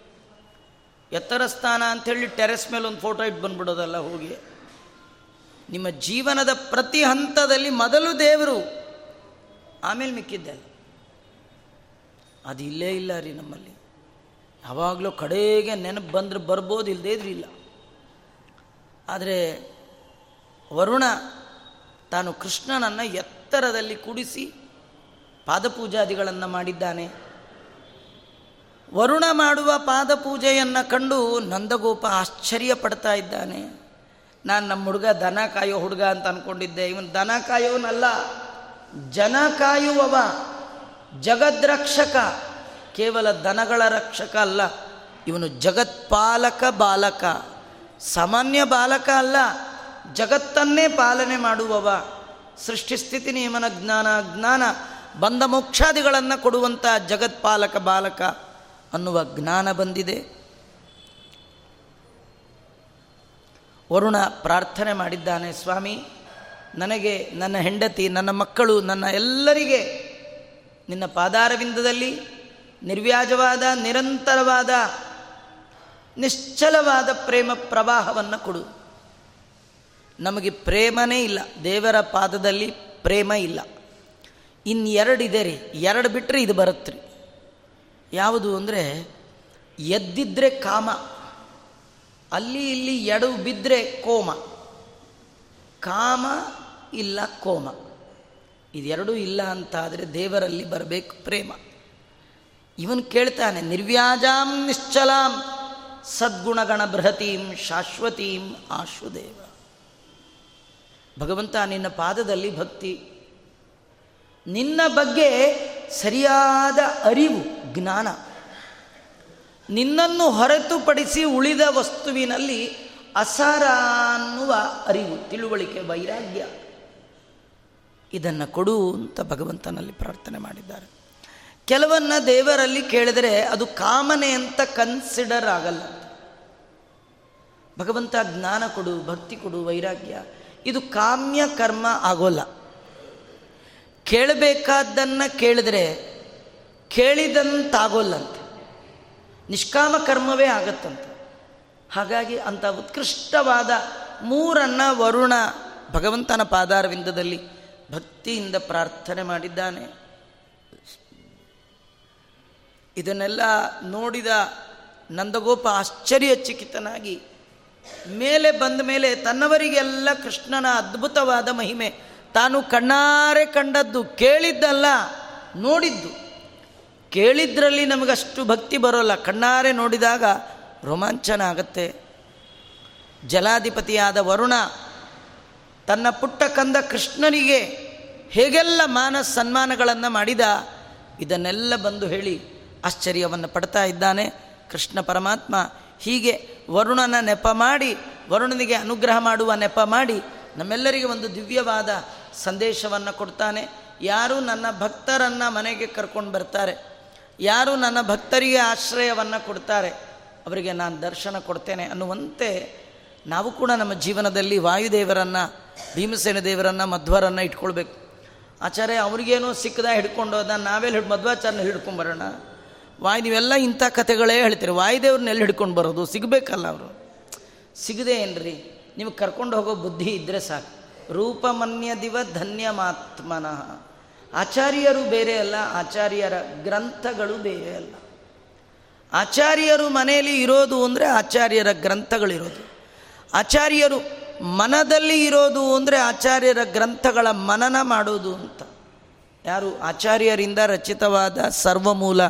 ಎತ್ತರ ಸ್ಥಾನ ಅಂಥೇಳಿ ಟೆರೆಸ್ ಮೇಲೆ ಒಂದು ಫೋಟೋ ಇಟ್ಟು ಬಂದ್ಬಿಡೋದಲ್ಲ ಹೋಗಿ. ನಿಮ್ಮ ಜೀವನದ ಪ್ರತಿ ಹಂತದಲ್ಲಿ ಮೊದಲು ದೇವರು, ಆಮೇಲೆ ಮಿಕ್ಕಿದ್ದೆ ಅದು ಇಲ್ಲೇ ಇಲ್ಲ ರೀ ನಮ್ಮಲ್ಲಿ. ಯಾವಾಗಲೂ ಕಡೆಗೆ ನೆನಪು ಬಂದರೆ ಬರ್ಬೋದು ಇಲ್ಲದೇ ಇಲ್ಲ. ಆದರೆ ವರುಣ ತಾನು ಕೃಷ್ಣನನ್ನು ಎತ್ತರದಲ್ಲಿ ಕೂಡಿಸಿ ಪಾದಪೂಜಾದಿಗಳನ್ನು ಮಾಡಿದ್ದಾನೆ. ವರುಣ ಮಾಡುವ ಪಾದಪೂಜೆಯನ್ನು ಕಂಡು ನಂದಗೋಪ ಆಶ್ಚರ್ಯ ಪಡ್ತಾ ಇದ್ದಾನೆ. ನಾನು ನಮ್ಮ ಹುಡುಗ ದನ ಕಾಯೋ ಹುಡುಗ ಅಂತ ಅಂದ್ಕೊಂಡಿದ್ದೆ ಇವನು ದನ ಕಾಯೋನಲ್ಲ, ಜನ ಕಾಯುವವ, ಜಗದ್ರಕ್ಷಕ. ಕೇವಲ ದನಗಳ ರಕ್ಷಕ ಅಲ್ಲ, ಇವನು ಜಗತ್ಪಾಲಕ ಬಾಲಕ, ಸಾಮಾನ್ಯ ಬಾಲಕ ಅಲ್ಲ, ಜಗತ್ತನ್ನೇ ಪಾಲನೆ ಮಾಡುವವ. ಸೃಷ್ಟಿಸ್ಥಿತಿ ನಿಯಮನ ಜ್ಞಾನ ಜ್ಞಾನ, ಬಂದ ಮೋಕ್ಷಾದಿಗಳನ್ನು ಕೊಡುವಂಥ ಜಗತ್ಪಾಲಕ ಬಾಲಕ ಅನ್ನುವ ಜ್ಞಾನ ಬಂದಿದೆ. ವರುಣ ಪ್ರಾರ್ಥನೆ ಮಾಡಿದ್ದಾನೆ, ಸ್ವಾಮಿ, ನನಗೆ ನನ್ನ ಹೆಂಡತಿ, ನನ್ನ ಮಕ್ಕಳು, ನನ್ನ ಎಲ್ಲರಿಗೆ ನಿನ್ನ ಪಾದಾರವಿಂದದಲ್ಲಿ ನಿರ್ವ್ಯಾಜವಾದ, ನಿರಂತರವಾದ, ನಿಶ್ಚಲವಾದ ಪ್ರೇಮ ಪ್ರವಾಹವನ್ನು ಕೊಡು. ನಮಗೆ ಪ್ರೇಮನೇ ಇಲ್ಲ. ದೇವರ ಪಾದದಲ್ಲಿ ಪ್ರೇಮ ಇಲ್ಲ. ಇನ್ನೆರಡಿದೆ ರೀ ಎರಡು ಬಿಟ್ಟರೆ ಇದು ಬರುತ್ತೆ ಯಾವುದು ಅಂದರೆ, ಎದ್ದಿದ್ರೆ ಕಾಮ, ಅಲ್ಲಿ ಇಲ್ಲಿ ಎಡವು ಬಿದ್ದರೆ ಕೋಮ. ಕಾಮ ಇಲ್ಲ ಕೋಮ. ಇದೆರಡೂ ಇಲ್ಲ ಅಂತಾದರೆ ದೇವರಲ್ಲಿ ಬರಬೇಕು ಪ್ರೇಮ. ಇವನು ಕೇಳ್ತಾನೆ, ನಿರ್ವ್ಯಾಜಾಂ ನಿಶ್ಚಲಾಂ, ಸದ್ಗುಣಗಣ ಬೃಹತೀಂ, ಶಾಶ್ವತೀಂ ಆಶುದೇವ ಭಗವಂತ, ನಿನ್ನ ಪಾದದಲ್ಲಿ ಭಕ್ತಿ. ನಿನ್ನ ಬಗ್ಗೆ ಸರಿಯಾದ ಅರಿವು, ಜ್ಞಾನ. ನಿನ್ನನ್ನು ಹೊರತುಪಡಿಸಿ ಉಳಿದ ವಸ್ತುವಿನಲ್ಲಿ ಅಸಾರ ಅನ್ನುವ ಅರಿವು, ತಿಳುವಳಿಕೆ, ವೈರಾಗ್ಯ. ಇದನ್ನು ಕೊಡು ಅಂತ ಭಗವಂತನಲ್ಲಿ ಪ್ರಾರ್ಥನೆ ಮಾಡಿದ್ದಾರೆ. ಕೆಲವನ್ನ ದೇವರಲ್ಲಿ ಕೇಳಿದರೆ ಅದು ಕಾಮನೆ ಅಂತ ಕನ್ಸಿಡರ್ ಆಗಲ್ಲ. ಭಗವಂತ ಜ್ಞಾನ ಕೊಡು, ಭಕ್ತಿ ಕೊಡು, ವೈರಾಗ್ಯ. ಇದು ಕಾಮ್ಯ ಕರ್ಮ ಆಗೋಲ್ಲ. ಕೇಳಬೇಕಾದ್ದನ್ನು ಕೇಳಿದ್ರೆ ಕೇಳಿದಂತಾಗೋಲ್ಲಂತೆ. ನಿಷ್ಕಾಮ ಕರ್ಮವೇ ಆಗತ್ತಂತೆ. ಹಾಗಾಗಿ ಅಂಥ ಉತ್ಕೃಷ್ಟವಾದ ಮೂರನ್ನ ವರುಣ ಭಗವಂತನ ಪಾದಾರವಿಂದದಲ್ಲಿ ಭಕ್ತಿಯಿಂದ ಪ್ರಾರ್ಥನೆ ಮಾಡಿದ್ದಾನೆ. ಇದನ್ನೆಲ್ಲ ನೋಡಿದ ನಂದಗೋಪ ಆಶ್ಚರ್ಯಚಕಿತನಾಗಿ, ಮೇಲೆ ಬಂದ ಮೇಲೆ ತನ್ನವರಿಗೆಲ್ಲ ಕೃಷ್ಣನ ಅದ್ಭುತವಾದ ಮಹಿಮೆ, ತಾನು ಕಣ್ಣಾರೆ ಕಂಡದ್ದು ಕೇಳಿದ್ದಲ್ಲ, ನೋಡಿದ್ದು. ಕೇಳಿದ್ರಲ್ಲಿ ನಮಗಷ್ಟು ಭಕ್ತಿ ಬರೋಲ್ಲ, ಕಣ್ಣಾರೆ ನೋಡಿದಾಗ ರೋಮಾಂಚನ ಆಗತ್ತೆ ಜಲಾಧಿಪತಿಯಾದ ವರುಣ ತನ್ನ ಪುಟ್ಟ ಕಂದ ಕೃಷ್ಣನಿಗೆ ಹೇಗೆಲ್ಲ ಮಾನ ಸನ್ಮಾನಗಳನ್ನು ಮಾಡಿದ, ಇದನ್ನೆಲ್ಲ ಬಂದು ಹೇಳಿ ಆಶ್ಚರ್ಯವನ್ನು ಪಡ್ತಾ ಇದ್ದಾನೆ. ಕೃಷ್ಣ ಪರಮಾತ್ಮ ಹೀಗೆ ವರುಣನ ನೆಪ ಮಾಡಿ, ವರುಣನಿಗೆ ಅನುಗ್ರಹ ಮಾಡುವ ನೆಪ ಮಾಡಿ ನಮ್ಮೆಲ್ಲರಿಗೆ ಒಂದು ದಿವ್ಯವಾದ ಸಂದೇಶವನ್ನು ಕೊಡ್ತಾನೆ. ಯಾರು ನನ್ನ ಭಕ್ತರನ್ನು ಮನೆಗೆ ಕರ್ಕೊಂಡು ಬರ್ತಾರೆ, ಯಾರು ನನ್ನ ಭಕ್ತರಿಗೆ ಆಶ್ರಯವನ್ನು ಕೊಡ್ತಾರೆ, ಅವರಿಗೆ ನಾನು ದರ್ಶನ ಕೊಡ್ತೇನೆ ಅನ್ನುವಂತೆ ನಾವು ಕೂಡ ನಮ್ಮ ಜೀವನದಲ್ಲಿ ವಾಯುದೇವರನ್ನು, ಭೀಮಸೇನ ದೇವರನ್ನು, ಮಧ್ವರನ್ನು ಇಟ್ಕೊಳ್ಬೇಕು. ಆಚಾರ್ಯ, ಅವ್ರಿಗೇನೋ ಸಿಕ್ಕದ ಹಿಡ್ಕೊಂಡು ನಾವೆಲ್ಲ ಹಿಡ್ ಮಧ್ವಾಚಾರ್ಯನ ಹಿಡ್ಕೊಂಬರೋಣ ವಾಯು, ನೀವೆಲ್ಲ ಇಂಥ ಕಥೆಗಳೇ ಹೇಳ್ತೀರಿ. ವಾಯುದೇವ್ರನ್ನ ಎಲ್ಲಿ ಹಿಡ್ಕೊಂಡು ಬರೋದು? ಸಿಗಬೇಕಲ್ಲ ಅವರು. ಸಿಗದೆ ಏನ್ರಿ? ನಿಮಗೆ ಕರ್ಕೊಂಡು ಹೋಗೋ ಬುದ್ಧಿ ಇದ್ದರೆ ಸಾಕು. ರೂಪಮನ್ಯ ದಿವ ಧನ್ಯಮಾತ್ಮನಃ. ಆಚಾರ್ಯರು ಬೇರೆ ಅಲ್ಲ, ಆಚಾರ್ಯರ ಗ್ರಂಥಗಳು ಬೇರೆ ಅಲ್ಲ. ಆಚಾರ್ಯರು ಮನೆಯಲ್ಲಿ ಇರೋದು ಅಂದರೆ ಆಚಾರ್ಯರ ಗ್ರಂಥಗಳಿರೋದು. ಆಚಾರ್ಯರು ಮನದಲ್ಲಿ ಇರೋದು ಅಂದರೆ ಆಚಾರ್ಯರ ಗ್ರಂಥಗಳ ಮನನ ಮಾಡೋದು ಅಂತ. ಯಾರು? ಆಚಾರ್ಯರಿಂದ ರಚಿತವಾದ ಸರ್ವಮೂಲ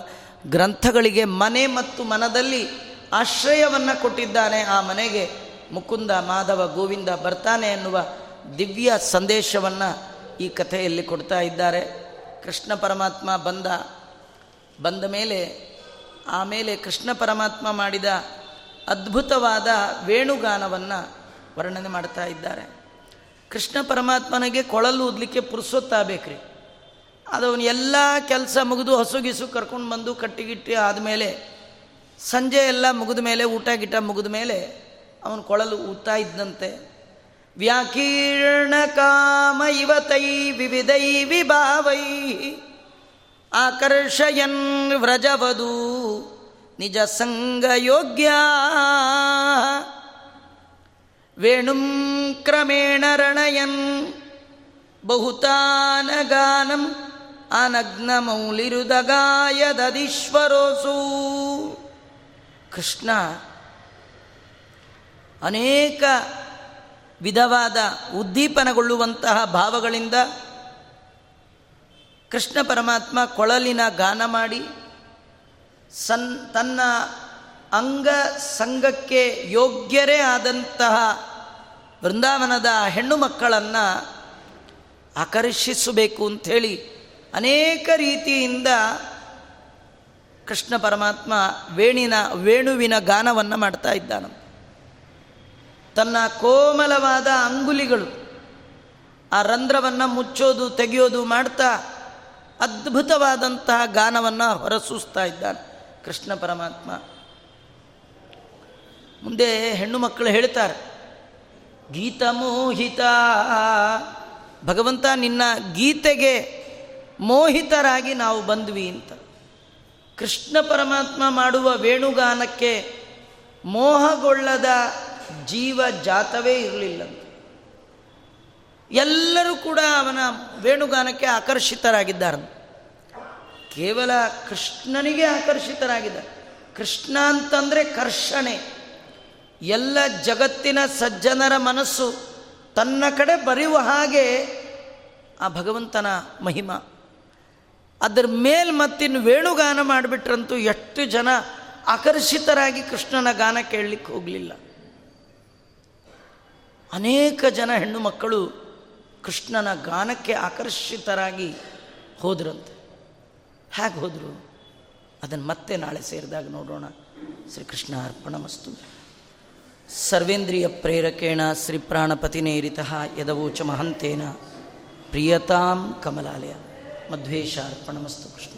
ಗ್ರಂಥಗಳಿಗೆ ಮನೆ ಮತ್ತು ಮನದಲ್ಲಿ ಆಶ್ರಯವನ್ನು ಕೊಟ್ಟಿದ್ದಾನೆ. ಆ ಮನೆಗೆ ಮುಕುಂದ ಮಾಧವ ಗೋವಿಂದ ಬರ್ತಾನೆ ಎನ್ನುವ ದಿವ್ಯ ಸಂದೇಶವನ್ನು ಈ ಕಥೆಯಲ್ಲಿ ಕೊಡ್ತಾ ಇದ್ದಾರೆ. ಕೃಷ್ಣ ಪರಮಾತ್ಮ ಬಂದ ಬಂದ ಮೇಲೆ ಆಮೇಲೆ ಕೃಷ್ಣ ಪರಮಾತ್ಮ ಮಾಡಿದ ಅದ್ಭುತವಾದ ವೇಣುಗಾನವನ್ನು ವರ್ಣನೆ ಮಾಡ್ತಾ ಇದ್ದಾರೆ. ಕೃಷ್ಣ ಪರಮಾತ್ಮನಿಗೆ ಕೊಳಲು ಊದಲಿಕ್ಕೆ ಪುರುಸೊತ್ತಾಗಬೇಕ್ರಿ. ಅದು ಅವನು ಎಲ್ಲ ಕೆಲಸ ಮುಗಿದು ಹಸುಗಿಸು ಕರ್ಕೊಂಡು ಬಂದು ಕಟ್ಟಿಗಿಟ್ಟಿ ಆದಮೇಲೆ ಸಂಜೆ ಎಲ್ಲ ಮುಗಿದ ಮೇಲೆ ಊಟ ಗಿಟ ಮುಗಿದ ಮೇಲೆ ಅವನು ಕೊಳಲು ಊತಾ ಇದ್ದಂತೆ. ವ್ಯಾಕೀರ್ಣ ಕಾಮ ಇವತೈ ವಿವಿಧೈ ವಿಭಾವೈ. ಆಕರ್ಷಯನ್ ವ್ರಜವಧೂ ನಿಜ ಸಂಗಯೋಗ್ಯ ವೇಣುಂ ಕ್ರಮೇಣ ರಣಯನ್ ಬಹುತಾನಗಾನಂ ಅನಗ್ನ ಮೌಲಿರುದಗಾಯದೀಶ್ವರೋಸು ಕೃಷ್ಣ ಅನೇಕ ವಿಧವಾದ ಉದ್ದೀಪನಗೊಳ್ಳುವಂತಹ ಭಾವಗಳಿಂದ ಕೃಷ್ಣ ಪರಮಾತ್ಮ ಕೊಳಲಿನ ಗಾನ ಮಾಡಿ ಸನ್ ತನ್ನ ಅಂಗ ಸಂಘಕ್ಕೆ ಯೋಗ್ಯರೇ ಆದಂತಹ ವೃಂದಾವನದ ಹೆಣ್ಣು ಮಕ್ಕಳನ್ನು ಆಕರ್ಷಿಸಬೇಕು ಅಂಥೇಳಿ ಅನೇಕ ರೀತಿಯಿಂದ ಕೃಷ್ಣ ಪರಮಾತ್ಮ ವೇಣಿನ, ವೇಣುವಿನ ಗಾನವನ್ನು ಮಾಡ್ತಾ ಇದ್ದಾನೆ ತನ್ನ ಕೋಮಲವಾದ ಅಂಗುಲಿಗಳು ಆ ರಂಧ್ರವನ್ನು ಮುಚ್ಚೋದು, ತೆಗೆಯೋದು ಮಾಡ್ತಾ ಅದ್ಭುತವಾದಂತಹ ಗಾನವನ್ನು ಹೊರಸೂಸ್ತಾ ಇದ್ದಾನೆ ಕೃಷ್ಣ ಪರಮಾತ್ಮ. ಮುಂದೆ ಹೆಣ್ಣು ಮಕ್ಕಳು ಹೇಳ್ತಾರೆ, ಗೀತ ಮೋಹಿತ, ಭಗವಂತ ನಿನ್ನ ಗೀತೆಗೆ ಮೋಹಿತರಾಗಿ ನಾವು ಬಂದ್ವಿ ಅಂತ. ಕೃಷ್ಣ ಪರಮಾತ್ಮ ಮಾಡುವ ವೇಣುಗಾನಕ್ಕೆ ಮೋಹಗೊಳ್ಳದ ಜೀವ ಜಾತವೇ ಇರಲಿಲ್ಲ. ಎಲ್ಲರೂ ಕೂಡ ಅವನ ವೇಣುಗಾನಕ್ಕೆ ಆಕರ್ಷಿತರಾಗಿದ್ದಾರೆ. ಕೇವಲ ಕೃಷ್ಣನಿಗೆ ಆಕರ್ಷಿತರಾಗಿದ್ದಾರೆ. ಕೃಷ್ಣ ಅಂತಂದರೆ ಕರ್ಷಣೆ. ಎಲ್ಲ ಜಗತ್ತಿನ ಸಜ್ಜನರ ಮನಸ್ಸು ತನ್ನ ಕಡೆ ಬರೆಯುವ ಹಾಗೆ ಆ ಭಗವಂತನ ಮಹಿಮ. ಅದರ ಮೇಲೆ ಮತ್ತಿನ್ನು ವೇಣುಗಾನ ಮಾಡಿಬಿಟ್ರಂತೂ ಎಷ್ಟು ಜನ ಆಕರ್ಷಿತರಾಗಿ ಕೃಷ್ಣನ ಗಾನ ಕೇಳಲಿಕ್ಕೆ ಹೋಗಲಿಲ್ಲ. ಅನೇಕ ಜನ ಹೆಣ್ಣು ಮಕ್ಕಳು ಕೃಷ್ಣನ ಗಾನಕ್ಕೆ ಆಕರ್ಷಿತರಾಗಿ ಹೋದ್ರಂತೆ. ಹೇಗೆ ಹೋದರು? ಅದನ್ನು ಮತ್ತೆ ನಾಳೆ ಸೇರಿದಾಗ ನೋಡೋಣ. ಶ್ರೀಕೃಷ್ಣ ಅರ್ಪಣಮಸ್ತು. ಸರ್ವೇಂದ್ರಿಯ ಪ್ರೇರಕೇಣ ಶ್ರೀ ಪ್ರಾಣಪತಿನೇರಿತ ಯದವೋಚ ಮಹಂತೇನ. ಪ್ರಿಯತಾಂ ಕಮಲಾಲಯ. मध्वेशार्पणमस्तु कृष्ण।